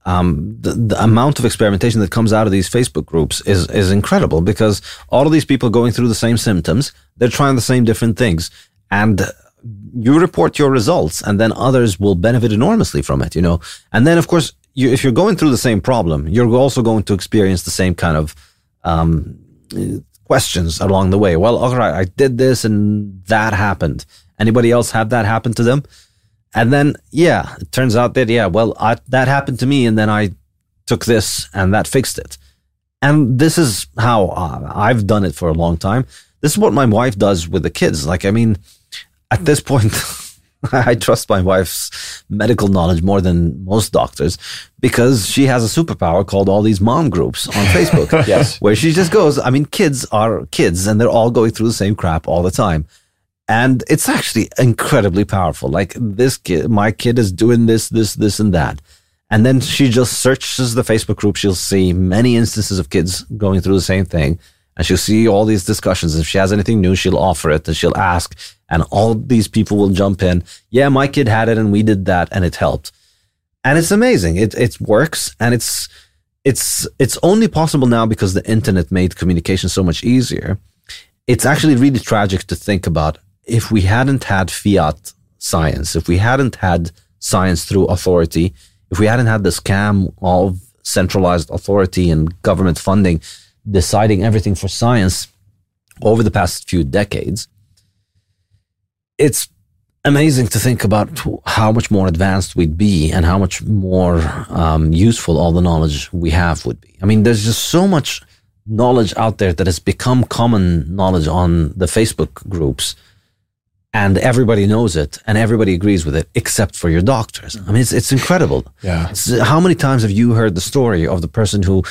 um, the, the, amount of experimentation that comes out of these Facebook groups is is incredible because all of these people going through the same symptoms, they're trying the same different things, and you report your results, and then others will benefit enormously from it. You know, and then of course, you, if you're going through the same problem, you're also going to experience the same kind of um, questions along the way. Well, all right, I did this and that happened. Anybody else have that happen to them? And then, yeah, it turns out that, yeah, well, I, that happened to me and then I took this and that fixed it. And this is how uh, I've done it for a long time. This is what my wife does with the kids. Like, I mean, at this point, I trust my wife's medical knowledge more than most doctors because she has a superpower called all these mom groups on Facebook. yes. Where she just goes, I mean, kids are kids and they're all going through the same crap all the time. And it's actually incredibly powerful. Like this kid, my kid is doing this, this, this, and that. And then she just searches the Facebook group. She'll see many instances of kids going through the same thing. And she'll see all these discussions. If she has anything new, she'll offer it and she'll ask and all these people will jump in. Yeah, my kid had it and we did that and it helped. And it's amazing. It it works and it's it's it's only possible now because the internet made communication so much easier. It's actually really tragic to think about if we hadn't had fiat science, if we hadn't had science through authority, if we hadn't had the scam of centralized authority and government funding deciding everything for science over the past few decades, it's amazing to think about how much more advanced we'd be and how much more um, useful all the knowledge we have would be. I mean, there's just so much knowledge out there that has become common knowledge on the Facebook groups and everybody knows it and everybody agrees with it except for your doctors. I mean, it's, it's incredible. Yeah. It's, how many times have you heard the story of the person who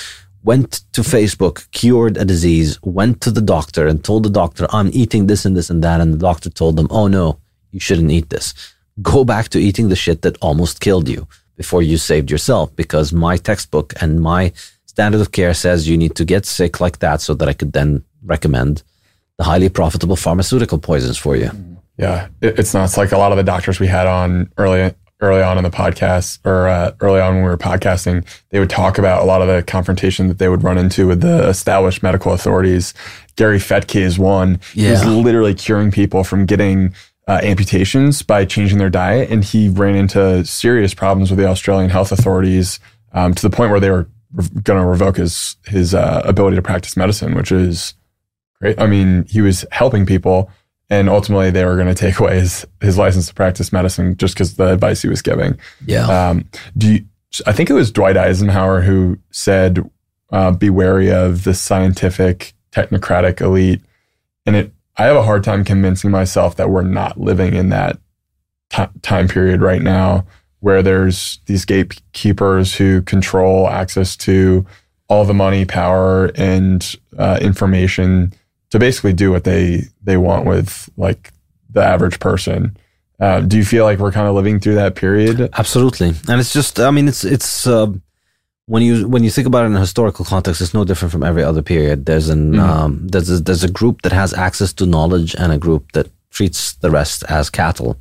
went to Facebook, cured a disease, went to the doctor and told the doctor, I'm eating this and this and that. And the doctor told them, oh no, you shouldn't eat this. Go back to eating the shit that almost killed you before you saved yourself because my textbook and my standard of care says you need to get sick like that so that I could then recommend the highly profitable pharmaceutical poisons for you. Yeah, it's not. It's like a lot of the doctors we had on early early on in the podcast or uh, early on when we were podcasting, they would talk about a lot of the confrontation that they would run into with the established medical authorities. Gary Fettke is one. Yeah. He's literally curing people from getting uh, amputations by changing their diet. And he ran into serious problems with the Australian health authorities um, to the point where they were re- going to revoke his, his uh, ability to practice medicine, which is great. I mean, he was helping people and ultimately they were going to take away his his license to practice medicine just because the advice he was giving. Yeah. Um, do you, I think it was Dwight Eisenhower who said, uh, "Be wary of the scientific technocratic elite," and it. I have a hard time convincing myself that we're not living in that t- time period right now, where there's these gatekeepers who control access to all the money, power, and uh, information to basically do what they they want with like the average person. Uh, do you feel like we're kind of living through that period? Absolutely, and it's just I mean it's it's uh, when you when you think about it in a historical context, it's no different from every other period. There's an mm-hmm. um, there's a, there's a group that has access to knowledge and a group that treats the rest as cattle.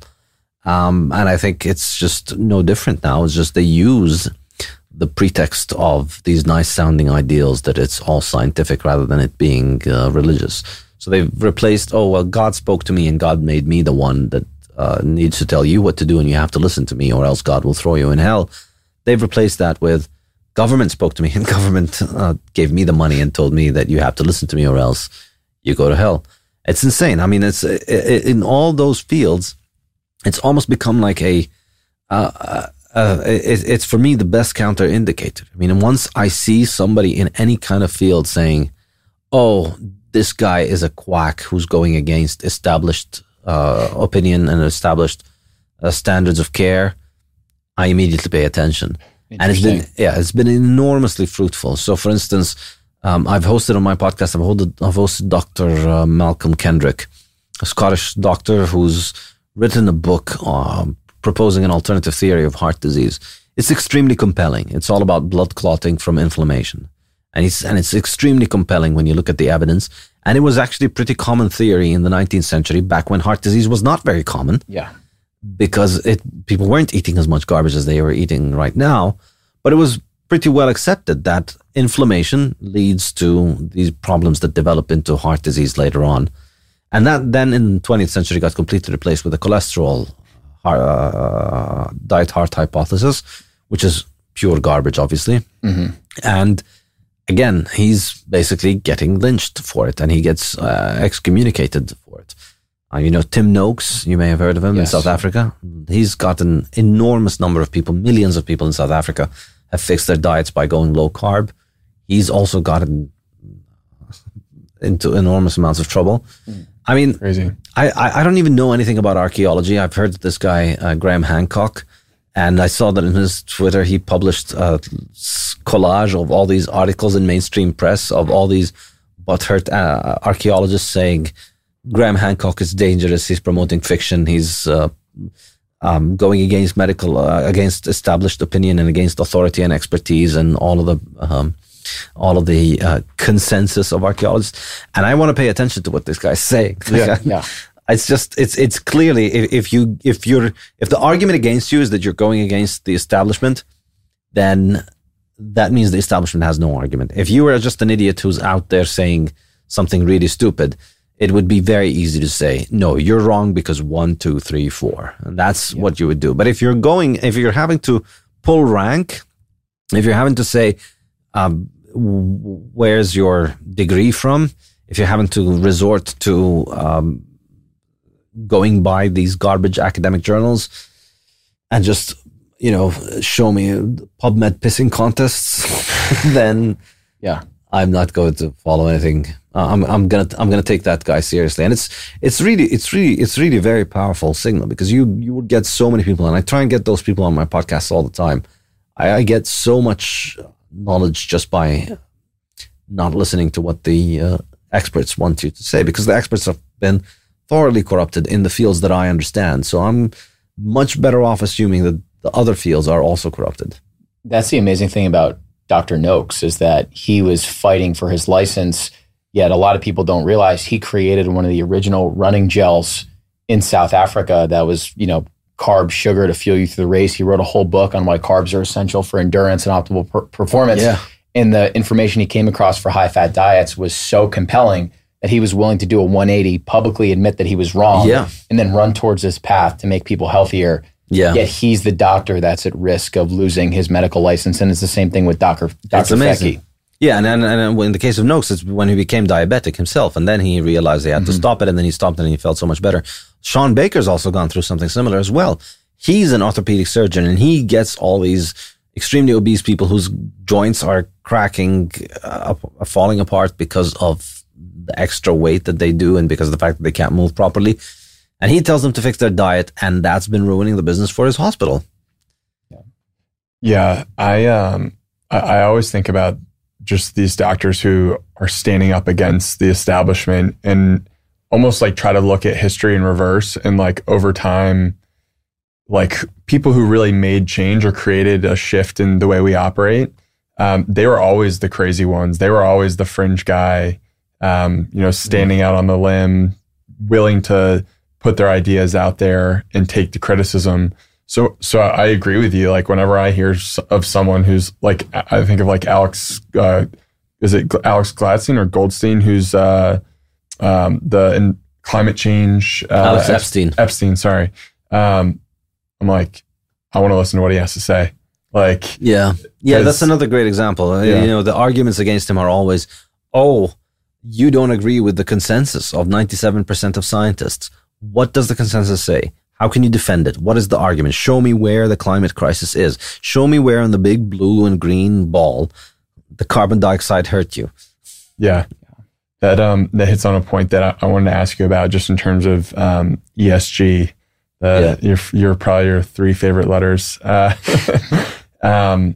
Um, and I think it's just no different now. It's just they use the pretext of these nice sounding ideals that it's all scientific rather than it being uh, religious. So they've replaced, oh, well, God spoke to me and God made me the one that uh, needs to tell you what to do and you have to listen to me or else God will throw you in hell. They've replaced that with government spoke to me and government uh, gave me the money and told me that you have to listen to me or else you go to hell. It's insane. I mean, it's in all those fields, it's almost become like a, uh, uh, it, it's for me the best counter indicator. I mean, once I see somebody in any kind of field saying, "Oh, this guy is a quack who's going against established uh, opinion and established uh, standards of care," I immediately pay attention. And it's been yeah, it's been enormously fruitful. So, for instance, um, I've hosted on my podcast. I've hosted, I've hosted Dr. Uh, Malcolm Kendrick, a Scottish doctor who's written a book um, proposing an alternative theory of heart disease. It's extremely compelling. It's all about blood clotting from inflammation. And it's, and it's extremely compelling when you look at the evidence. And it was actually a pretty common theory in the 19th century, back when heart disease was not very common. Yeah. Because it, people weren't eating as much garbage as they are eating right now. But it was pretty well accepted that inflammation leads to these problems that develop into heart disease later on. And that then in the 20th century got completely replaced with the cholesterol uh, diet heart hypothesis, which is pure garbage, obviously. Mm-hmm. And again, he's basically getting lynched for it and he gets uh, excommunicated for it. Uh, you know, Tim Noakes, you may have heard of him yes. in South Africa. He's got an enormous number of people, millions of people in South Africa have fixed their diets by going low carb. He's also gotten into enormous amounts of trouble. Mm. I mean, crazy. I, I, I don't even know anything about archaeology. I've heard this guy uh, Graham Hancock, and I saw that in his Twitter he published a collage of all these articles in mainstream press of all these butthurt uh, archaeologists saying Graham Hancock is dangerous. He's promoting fiction. He's uh, um, going against medical, uh, against established opinion, and against authority and expertise, and all of the um, all of the uh, consensus of archaeologists, and I want to pay attention to what this guy's saying. Yeah, yeah. It's just it's it's clearly if, if you if you're if the argument against you is that you're going against the establishment, then that means the establishment has no argument. If you were just an idiot who's out there saying something really stupid, it would be very easy to say, no, you're wrong because one, two, three, four. And that's yeah. what you would do. But if you're going, if you're having to pull rank, if you're having to say, um, where's your degree from? If you're having to resort to um, going by these garbage academic journals and just you know show me PubMed pissing contests, then yeah, I'm not going to follow anything. Uh, I'm I'm gonna I'm gonna take that guy seriously, and it's it's really it's really it's really very powerful signal because you you would get so many people, and I try and get those people on my podcast all the time. I, I get so much knowledge just by not listening to what the uh, experts want you to say because the experts have been thoroughly corrupted in the fields that I understand. So I'm much better off assuming that the other fields are also corrupted. That's the amazing thing about Dr. Noakes is that he was fighting for his license, yet a lot of people don't realize he created one of the original running gels in South Africa that was, you know, carb sugar to fuel you through the race. He wrote a whole book on why carbs are essential for endurance and optimal per- performance. Yeah and the information he came across for high fat diets was so compelling that he was willing to do a 180, publicly admit that he was wrong, yeah. and then run towards this path to make people healthier. Yeah. Yet he's the doctor that's at risk of losing his medical license, and it's the same thing with Dr. Dr. Fettke. Yeah, and, and, and in the case of Noakes, it's when he became diabetic himself, and then he realized he had mm-hmm. to stop it, and then he stopped it, and he felt so much better. Shawn Baker's also gone through something similar as well. He's an orthopedic surgeon, and he gets all these extremely obese people whose joints are cracking, uh, falling apart because of the extra weight that they do and because of the fact that they can't move properly. And he tells them to fix their diet, and that's been ruining the business for his hospital. Yeah, yeah I um, I, I always think about just these doctors who are standing up against the establishment and almost like try to look at history in reverse and like over time like people who really made change or created a shift in the way we operate, um, they were always the crazy ones. They were always the fringe guy, um, you know, standing out on the limb, willing to put their ideas out there and take the criticism. So, so I agree with you. Like whenever I hear of someone who's like, I think of like Alex, uh, is it Alex Gladstein or Goldstein, who's uh, um, the in climate change? Uh, Alex Epstein. Epstein, sorry. Um, I'm like, I want to listen to what he has to say. Like, yeah, yeah, that's another great example. Uh, yeah. You know, the arguments against him are always, oh, you don't agree with the consensus of 97% of scientists. What does the consensus say? How can you defend it? What is the argument? Show me where the climate crisis is. Show me where on the big blue and green ball the carbon dioxide hurt you. Yeah. That um that hits on a point that I, I wanted to ask you about just in terms of um, ESG. Uh, yeah. Your your probably your three favorite letters. Uh, um,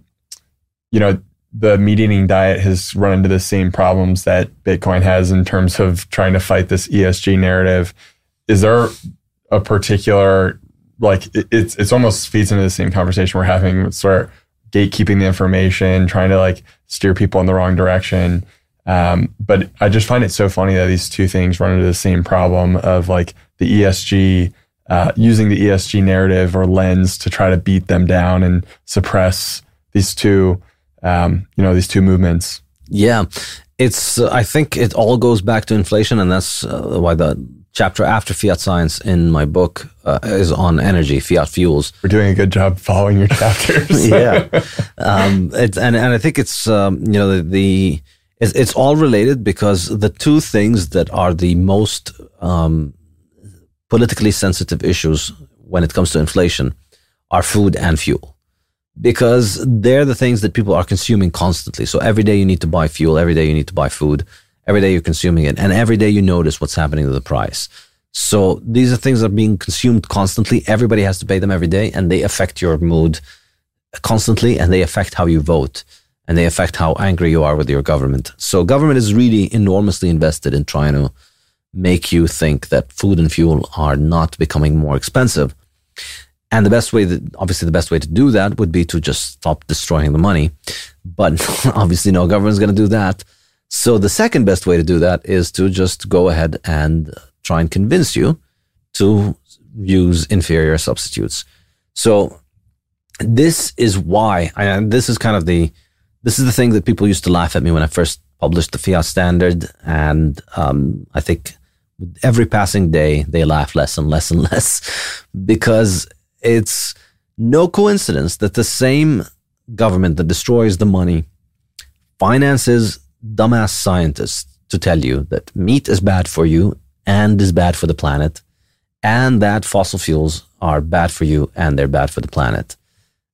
you know, the meat eating diet has run into the same problems that Bitcoin has in terms of trying to fight this ESG narrative. Is there a particular like it, it's it's almost feeds into the same conversation we're having sort of gatekeeping the information, trying to like steer people in the wrong direction. Um, but I just find it so funny that these two things run into the same problem of like the ESG, uh, using the ESG narrative or lens to try to beat them down and suppress these two, um, you know, these two movements. Yeah, it's. Uh, I think it all goes back to inflation, and that's uh, why the chapter after fiat science in my book uh, is on energy, fiat fuels. We're doing a good job following your chapters. yeah, um, and and I think it's um, you know the, the it's, it's, all related because the two things that are the most um, politically sensitive issues when it comes to inflation are food and fuel. Because they're the things that people are consuming constantly. So every day you need to buy fuel, every day you need to buy food Every day you're consuming it, and every day you notice what's happening to the price. So these are things that are being consumed constantly. Everybody has to pay them every day, and they affect your mood constantly, and they affect how you vote, and they affect how angry you are with your government. So government is really enormously invested in trying to make you think that food and fuel are not becoming more expensive. And the best way that, obviously, the best way to do that would be to just stop destroying the money. But obviously, no government's going to do that. So the second best way to do that is to just go ahead and try and convince you to use inferior substitutes. So this is why, and this is kind of the, this is the thing that people used to laugh at me when I first published the fiat standard. And um, I think every passing day, they laugh less and less and less because it's no coincidence that the same government that destroys the money finances dumbass scientists to tell you that meat is bad for you and is bad for the planet, and that fossil fuels are bad for you and they're bad for the planet.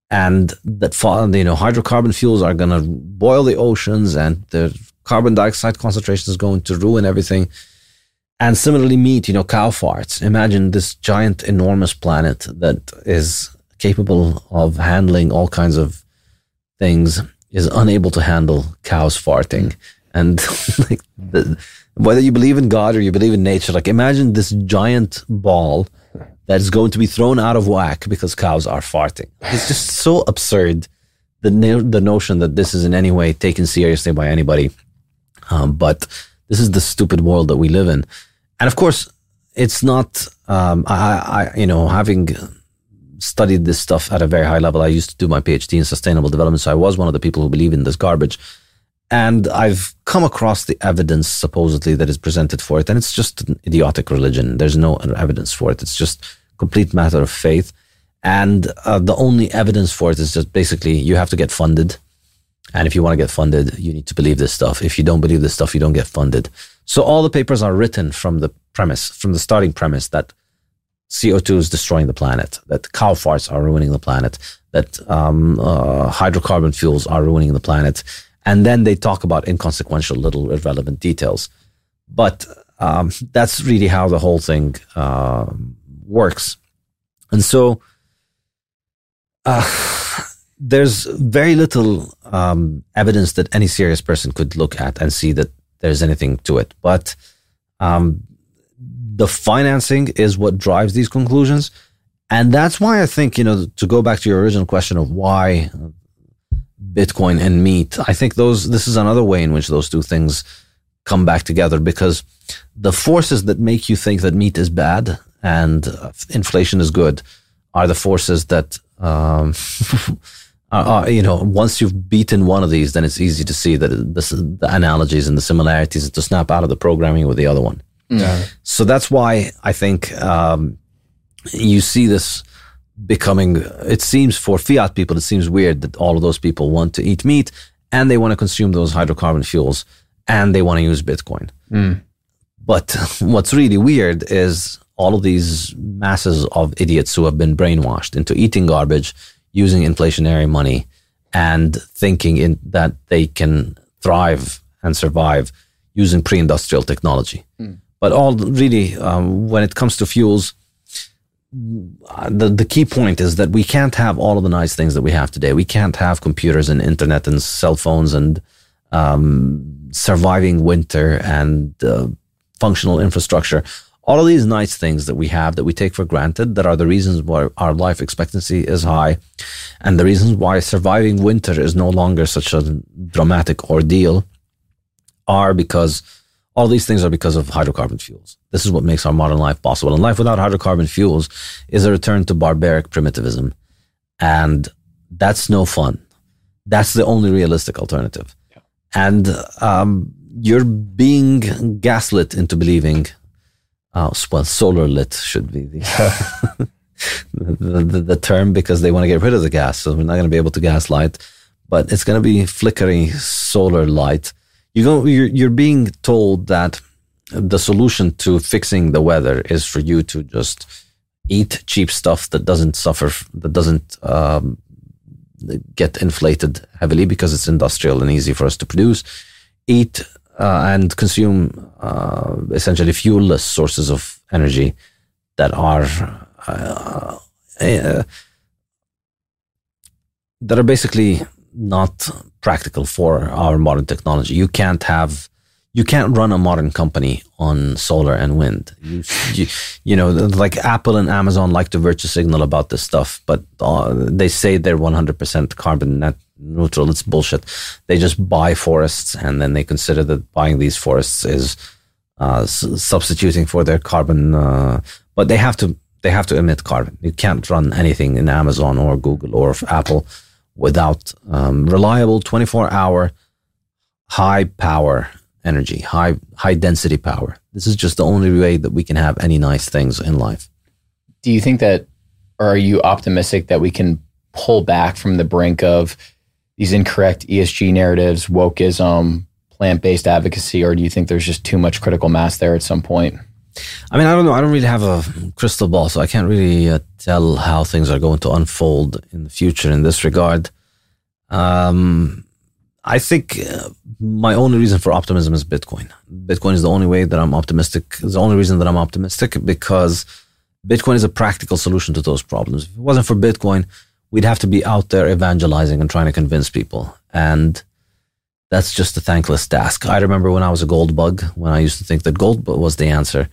And that you know hydrocarbon fuels are going to boil the oceans, and the carbon dioxide concentration is going to ruin everything. And similarly, meat, you know, cow farts. Imagine this giant, enormous planet that is capable of handling all kinds of things is unable to handle cows farting. And like the, whether you believe in God or you believe in nature, like imagine this giant ball that is going to be thrown out of whack because cows are farting. It's just so absurd. The the notion that this is in any way taken seriously by anybody, um, but this is the stupid world that we live in, and of course, it's not. Um, I, I, you know, having studied this stuff at a very high level. I used to do my PhD in sustainable development, so I was one of the people who believe in this garbage. And I've come across the evidence supposedly that is presented for it, and it's just an idiotic religion. There's no evidence for it. It's just complete matter of faith. And uh, the only evidence for it is just basically you have to get funded. And if you want to get funded, you need to believe this stuff. If you don't believe this stuff, you don't get funded. So all the papers are written from the premise, from the starting premise that CO2 is destroying the planet, that cow farts are ruining the planet, that um, uh, hydrocarbon fuels are ruining the planet. And then they talk about inconsequential, little irrelevant details. But um, that's really how the whole thing uh, works. And so uh, there's very little um, evidence that any serious person could look at and see that there's anything to it. But um, the financing is what drives these conclusions. And that's why I think, you know, to go back to your original question of why Bitcoin and meat, I think those, this is another way in which those two things come back together because the forces that make you think that meat is bad and inflation is good are the forces that, um, are, are, you know, once you've beaten one of these, then it's easy to see that this, the analogies and the similarities to snap out of the programming with the other one. Yeah. So that's why I think um, you see this becoming. It seems for fiat people, it seems weird that all of those people want to eat meat and they want to consume those hydrocarbon fuels and they want to use Bitcoin. Mm. But what's really weird is all of these masses of idiots who have been brainwashed into eating garbage, using inflationary money, and thinking in, that they can thrive and survive using pre-industrial technology. Mm. But all really, um, when it comes to fuels, the the key point is that we can't have all of the nice things that we have today. We can't have computers and internet and cell phones and um, surviving winter and uh, functional infrastructure. All of these nice things that we have that we take for granted that are the reasons why our life expectancy is high and the reasons why surviving winter is no longer such a dramatic ordeal are because all these things are because of hydrocarbon fuels. This is what makes our modern life possible. And life without hydrocarbon fuels is a return to barbaric primitivism. And that's no fun. That's the only realistic alternative. Yeah. And um, you're being gaslit into believing, oh, well, solar lit should be the, the, the, the, term because they want to get rid of the gas. So we're not going to be able to gaslight, but it's going to be flickering solar light you go, you're, you're being told that the solution to fixing the weather is for you to just eat cheap stuff that doesn't suffer, that doesn't um, get inflated heavily because it's industrial and easy for us to produce. Eat uh, and consume uh, essentially fuelless sources of energy that are uh, uh that are basically not practical for our modern technology. You can't have you can't run a modern company on solar and wind. You, you, you, know, like Apple and Amazon like to virtue signal about this stuff, but uh, they say they're 100% carbon net neutral. It's bullshit. They just buy forests and then they consider that buying these forests is uh, s- substituting for their carbon. Uh, but they have to they have to emit carbon. You can't run anything in Amazon or Google or Apple without um, reliable 24 hour high power energy, high high density power. This is just the only way that we can have any nice things in life. Do you think that, or are you optimistic that we can pull back from the brink of these incorrect ESG narratives, wokeism, plant based advocacy, or do you think there's just too much critical mass there at some point? I mean, I don't know. I don't really have a crystal ball, so I can't really uh, tell how things are going to unfold in the future in this regard. Um, I think uh, my only reason for optimism is Bitcoin. Bitcoin is the only way that I'm optimistic. It's the only reason that I'm optimistic because Bitcoin is a practical solution to those problems. If it wasn't for Bitcoin, we'd have to be out there evangelizing and trying to convince people. And that's just a thankless task. I remember when I was a gold bug, when I used to think that gold was the answer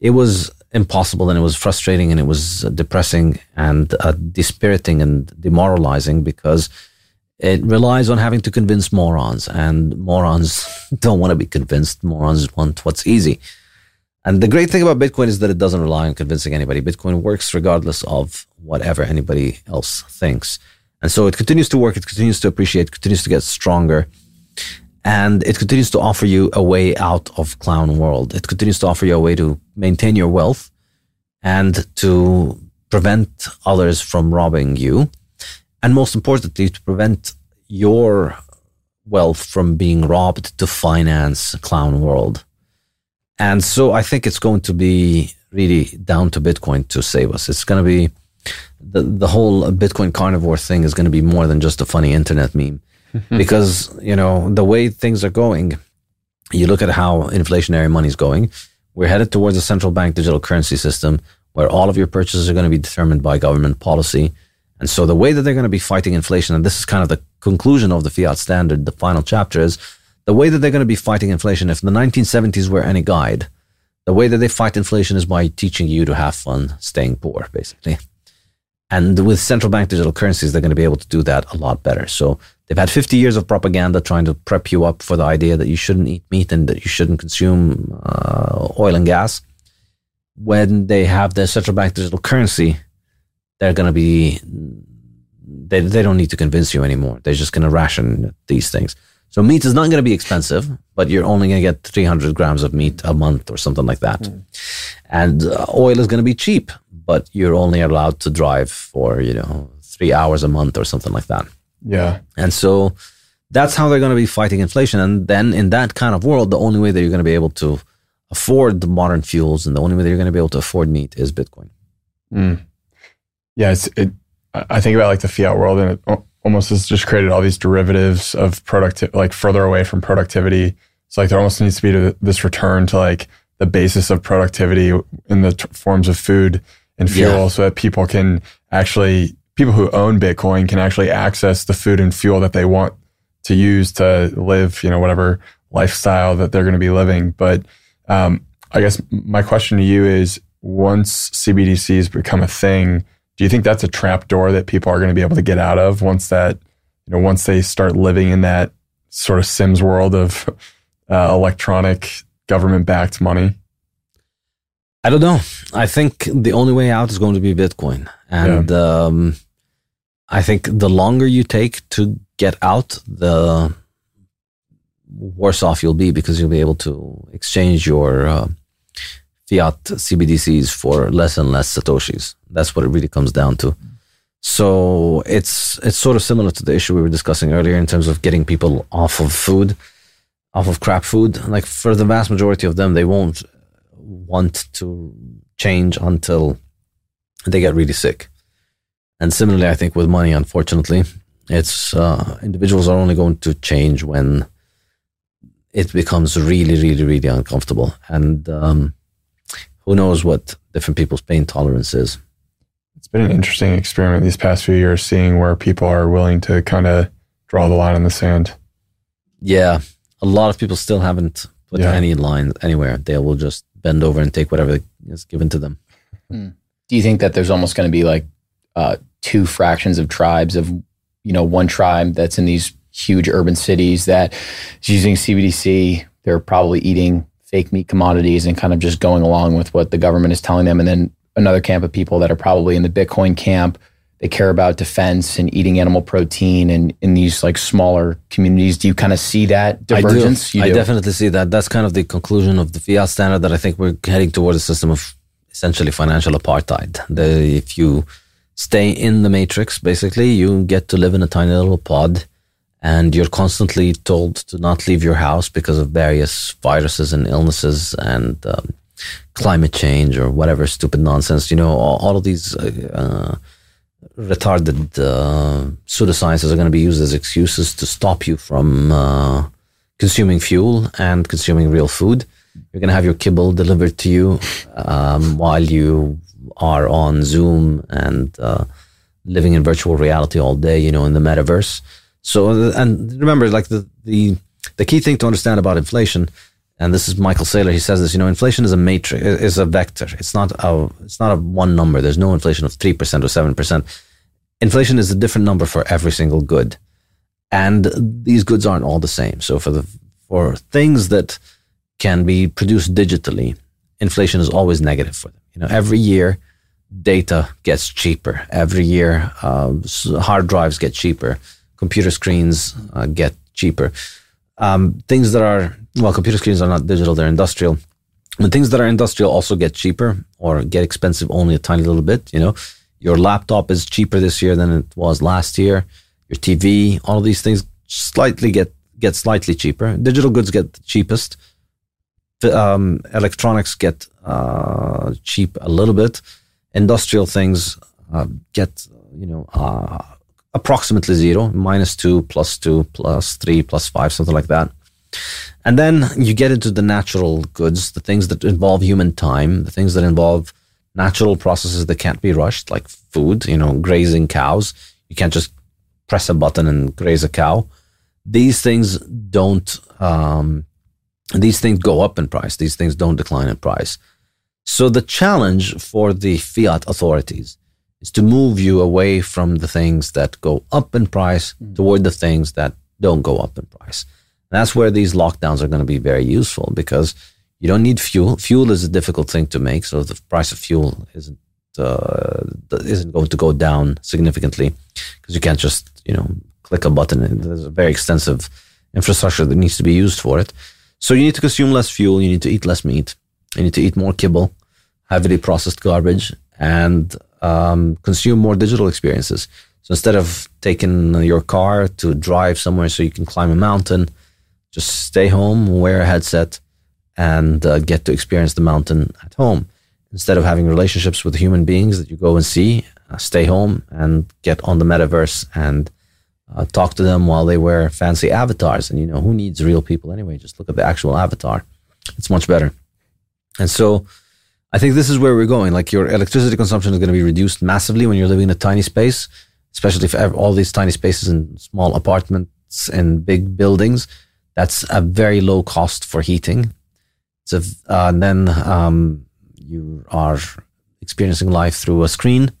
it was impossible and it was frustrating and it was depressing and uh, dispiriting and demoralizing because it relies on having to convince morons and morons don't want to be convinced. Morons want what's easy. And the great thing about bitcoin is that it doesn't rely on convincing anybody. Bitcoin works regardless of whatever anybody else thinks. And so it continues to work it continues to appreciate continues to get stronger and it continues to offer you a way out of clown world. It continues to offer you a way to maintain your wealth and to prevent others from robbing you. And most importantly, to prevent your wealth from being robbed to finance clown world. And so I think it's going to be really down to Bitcoin to save us. It's going to be the, the whole Bitcoin carnivore thing is going to be more than just a funny internet meme. because you know the way things are going you look at how inflationary money is going. We're headed towards a central bank digital currency system where all of your purchases are going to be determined by government policy. And so the way that they're going to be fighting inflation and this is kind of the conclusion of the fiat standard the final chapter is the way that they're going to be fighting inflation if the 1970s were any guide the way that they fight inflation is by teaching you to have fun staying poor basically. And with central bank digital currencies, they're going to be able to do that a lot better. So they've had 50 years of propaganda trying to prep you up for the idea that you shouldn't eat meat and that you shouldn't consume uh, oil and gas. When they have their central bank digital currency, they're going to be, they, they don't need to convince you anymore. They're just going to ration these things. So meat is not going to be expensive, but you're only going to get 300 grams of meat a month or something like that. Mm. And uh, oil is going to be cheap but you're only allowed to drive for, you know, three hours a month or something like that. Yeah. And so that's how they're going to be fighting inflation. And then in that kind of world, the only way that you're going to be able to afford the modern fuels, and the only way that you're going to be able to afford meat is Bitcoin. Mm. Yeah, it's it. I think about like the fiat world, and it almost has just created all these derivatives of productive, like further away from productivity. So like there almost needs to be this return to like the basis of productivity in the t- forms of food and fuel, yeah. so that people can actually people who own Bitcoin can actually access the food and fuel that they want to use to live, you know, whatever lifestyle that they're going to be living. But um, I guess my question to you is once CBDCs become a thing, do you think that's a trap door that people are going to be able to get out of once that, you know, once they start living in that sort of Sims world of uh, electronic government backed money? I don't know. I think the only way out is going to be Bitcoin. And yeah. um, I think the longer you take to get out, the worse off you'll be because you'll be able to exchange your uh, fiat CBDCs for less and less satoshis. That's what it really comes down to. So it's it's sort of similar to the issue we were discussing earlier in terms of getting people off of food, off of crap food. Like for the vast majority of them, they won't want to change until they get really sick. And similarly, I think with money, unfortunately, it's uh, individuals are only going to change when it becomes really, really, really uncomfortable. And um, who knows what different people's pain tolerance is. It's been an interesting experiment these past few years, seeing where people are willing to kind of draw the line in the sand. Yeah, a lot of people still haven't put yeah. any line anywhere. They will just bend over and take whatever is given to them. Hmm. Do you think that there's almost going to be like uh, two fractions of tribes of you know one tribe that's in these huge urban cities that is using CBDC? They're probably eating fake meat commodities and kind of just going along with what the government is telling them. And then another camp of people that are probably in the Bitcoin camp. They care about defense and eating animal protein and in these like smaller communities. Do you kind of see that divergence? I, do. I definitely see that. That's kind of the conclusion of the fiat standard that I think we're heading towards a system of essentially financial apartheid. The, if you stay in the matrix, basically, you get to live in a tiny little pod and you're constantly told to not leave your house because of various viruses and illnesses and um, climate change or whatever stupid nonsense. You know, all, all of these uh, retarded uh, pseudosciences are going to be used as excuses to stop you from uh, consuming fuel and consuming real food. You're going to have your kibble delivered to you um, while you are on Zoom and uh, living in virtual reality all day, you know, in the metaverse. So, and remember, like the, the, the key thing to understand about inflation, and this is Michael Saylor, he says this, you know, inflation is a matrix, is a vector. It's not a, it's not a one number. There's no inflation of 3% or 7%. Inflation is a different number for every single good. And these goods aren't all the same. So for the, for things that can be produced digitally, inflation is always negative for them. You know, every year data gets cheaper. Every year, uh, hard drives get cheaper computer screens uh, get cheaper. Um, things that are, well, computer screens are not digital, they're industrial. But things that are industrial also get cheaper or get expensive only a tiny little bit. You know, your laptop is cheaper this year than it was last year. Your TV, all of these things slightly get get slightly cheaper. Digital goods get the cheapest. Um, electronics get uh, cheap a little bit. Industrial things uh, get you know uh, approximately zero, minus two, plus two, plus three, plus five, something like that. And then you get into the natural goods, the things that involve human time, the things that involve natural processes that can't be rushed, like food, you know, grazing cows. You can't just press a button and graze a cow. These things don't, um, these things go up in price. These things don't decline in price. So the challenge for the fiat authorities is to move you away from the things that go up in price mm. toward the things that don't go up in price. And that's where these lockdowns are going to be very useful because you don't need fuel. Fuel is a difficult thing to make, so the price of fuel isn't uh, isn't going to go down significantly because you can't just you know click a button. There's a very extensive infrastructure that needs to be used for it. So you need to consume less fuel. You need to eat less meat. You need to eat more kibble, heavily processed garbage, and um, consume more digital experiences. So instead of taking your car to drive somewhere so you can climb a mountain, just stay home, wear a headset, and uh, get to experience the mountain at home. Instead of having relationships with human beings that you go and see, uh, stay home and get on the metaverse and uh, talk to them while they wear fancy avatars. And you know, who needs real people anyway? Just look at the actual avatar. It's much better. And so I think this is where we're going. Like your electricity consumption is going to be reduced massively when you're living in a tiny space, especially for all these tiny spaces in small apartments and big buildings. That's a very low cost for heating. So uh, then um, you are experiencing life through a screen.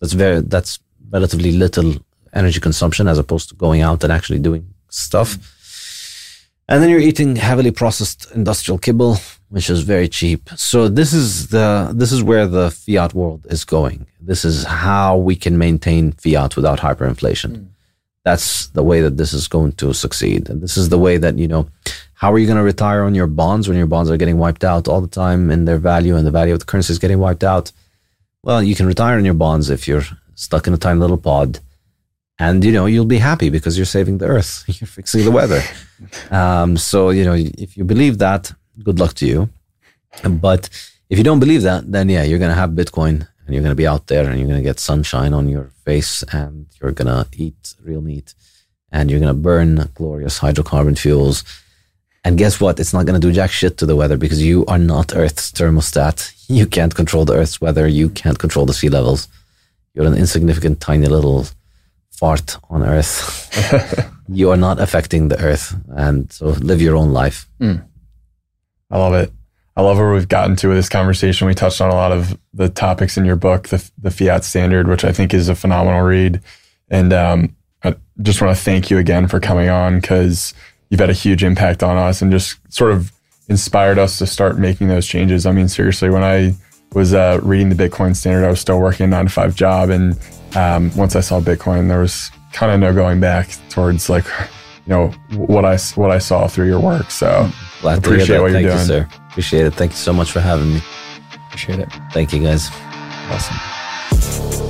That's very that's relatively little energy consumption as opposed to going out and actually doing stuff. And then you're eating heavily processed industrial kibble, which is very cheap. So this is the this is where the fiat world is going. This is how we can maintain fiat without hyperinflation. Mm. That's the way that this is going to succeed. And this is the way that, you know, how are you going to retire on your bonds when your bonds are getting wiped out all the time in their value and the value of the currency is getting wiped out? Well, you can retire on your bonds if you're stuck in a tiny little pod and you know you'll be happy because you're saving the earth you're fixing the weather. Um, so you know if you believe that good luck to you. But if you don't believe that then yeah you're going to have bitcoin and you're going to be out there and you're going to get sunshine on your face and you're going to eat real meat and you're going to burn glorious hydrocarbon fuels. And guess what? It's not going to do jack shit to the weather because you are not earth's thermostat. You can't control the earth's weather. You can't control the sea levels. You're an insignificant tiny little fart on Earth. you are not affecting the Earth, and so live your own life. Mm. I love it. I love where we've gotten to with this conversation. We touched on a lot of the topics in your book, the, the Fiat Standard, which I think is a phenomenal read. And um, I just want to thank you again for coming on because you've had a huge impact on us and just sort of inspired us to start making those changes. I mean, seriously, when I was uh, reading the Bitcoin Standard, I was still working a nine to five job, and um, once I saw Bitcoin, there was kind of no going back towards like, you know, what I what I saw through your work. So Glad appreciate what Thank you're doing, you, sir. Appreciate it. Thank you so much for having me. Appreciate it. Thank you, guys. Awesome.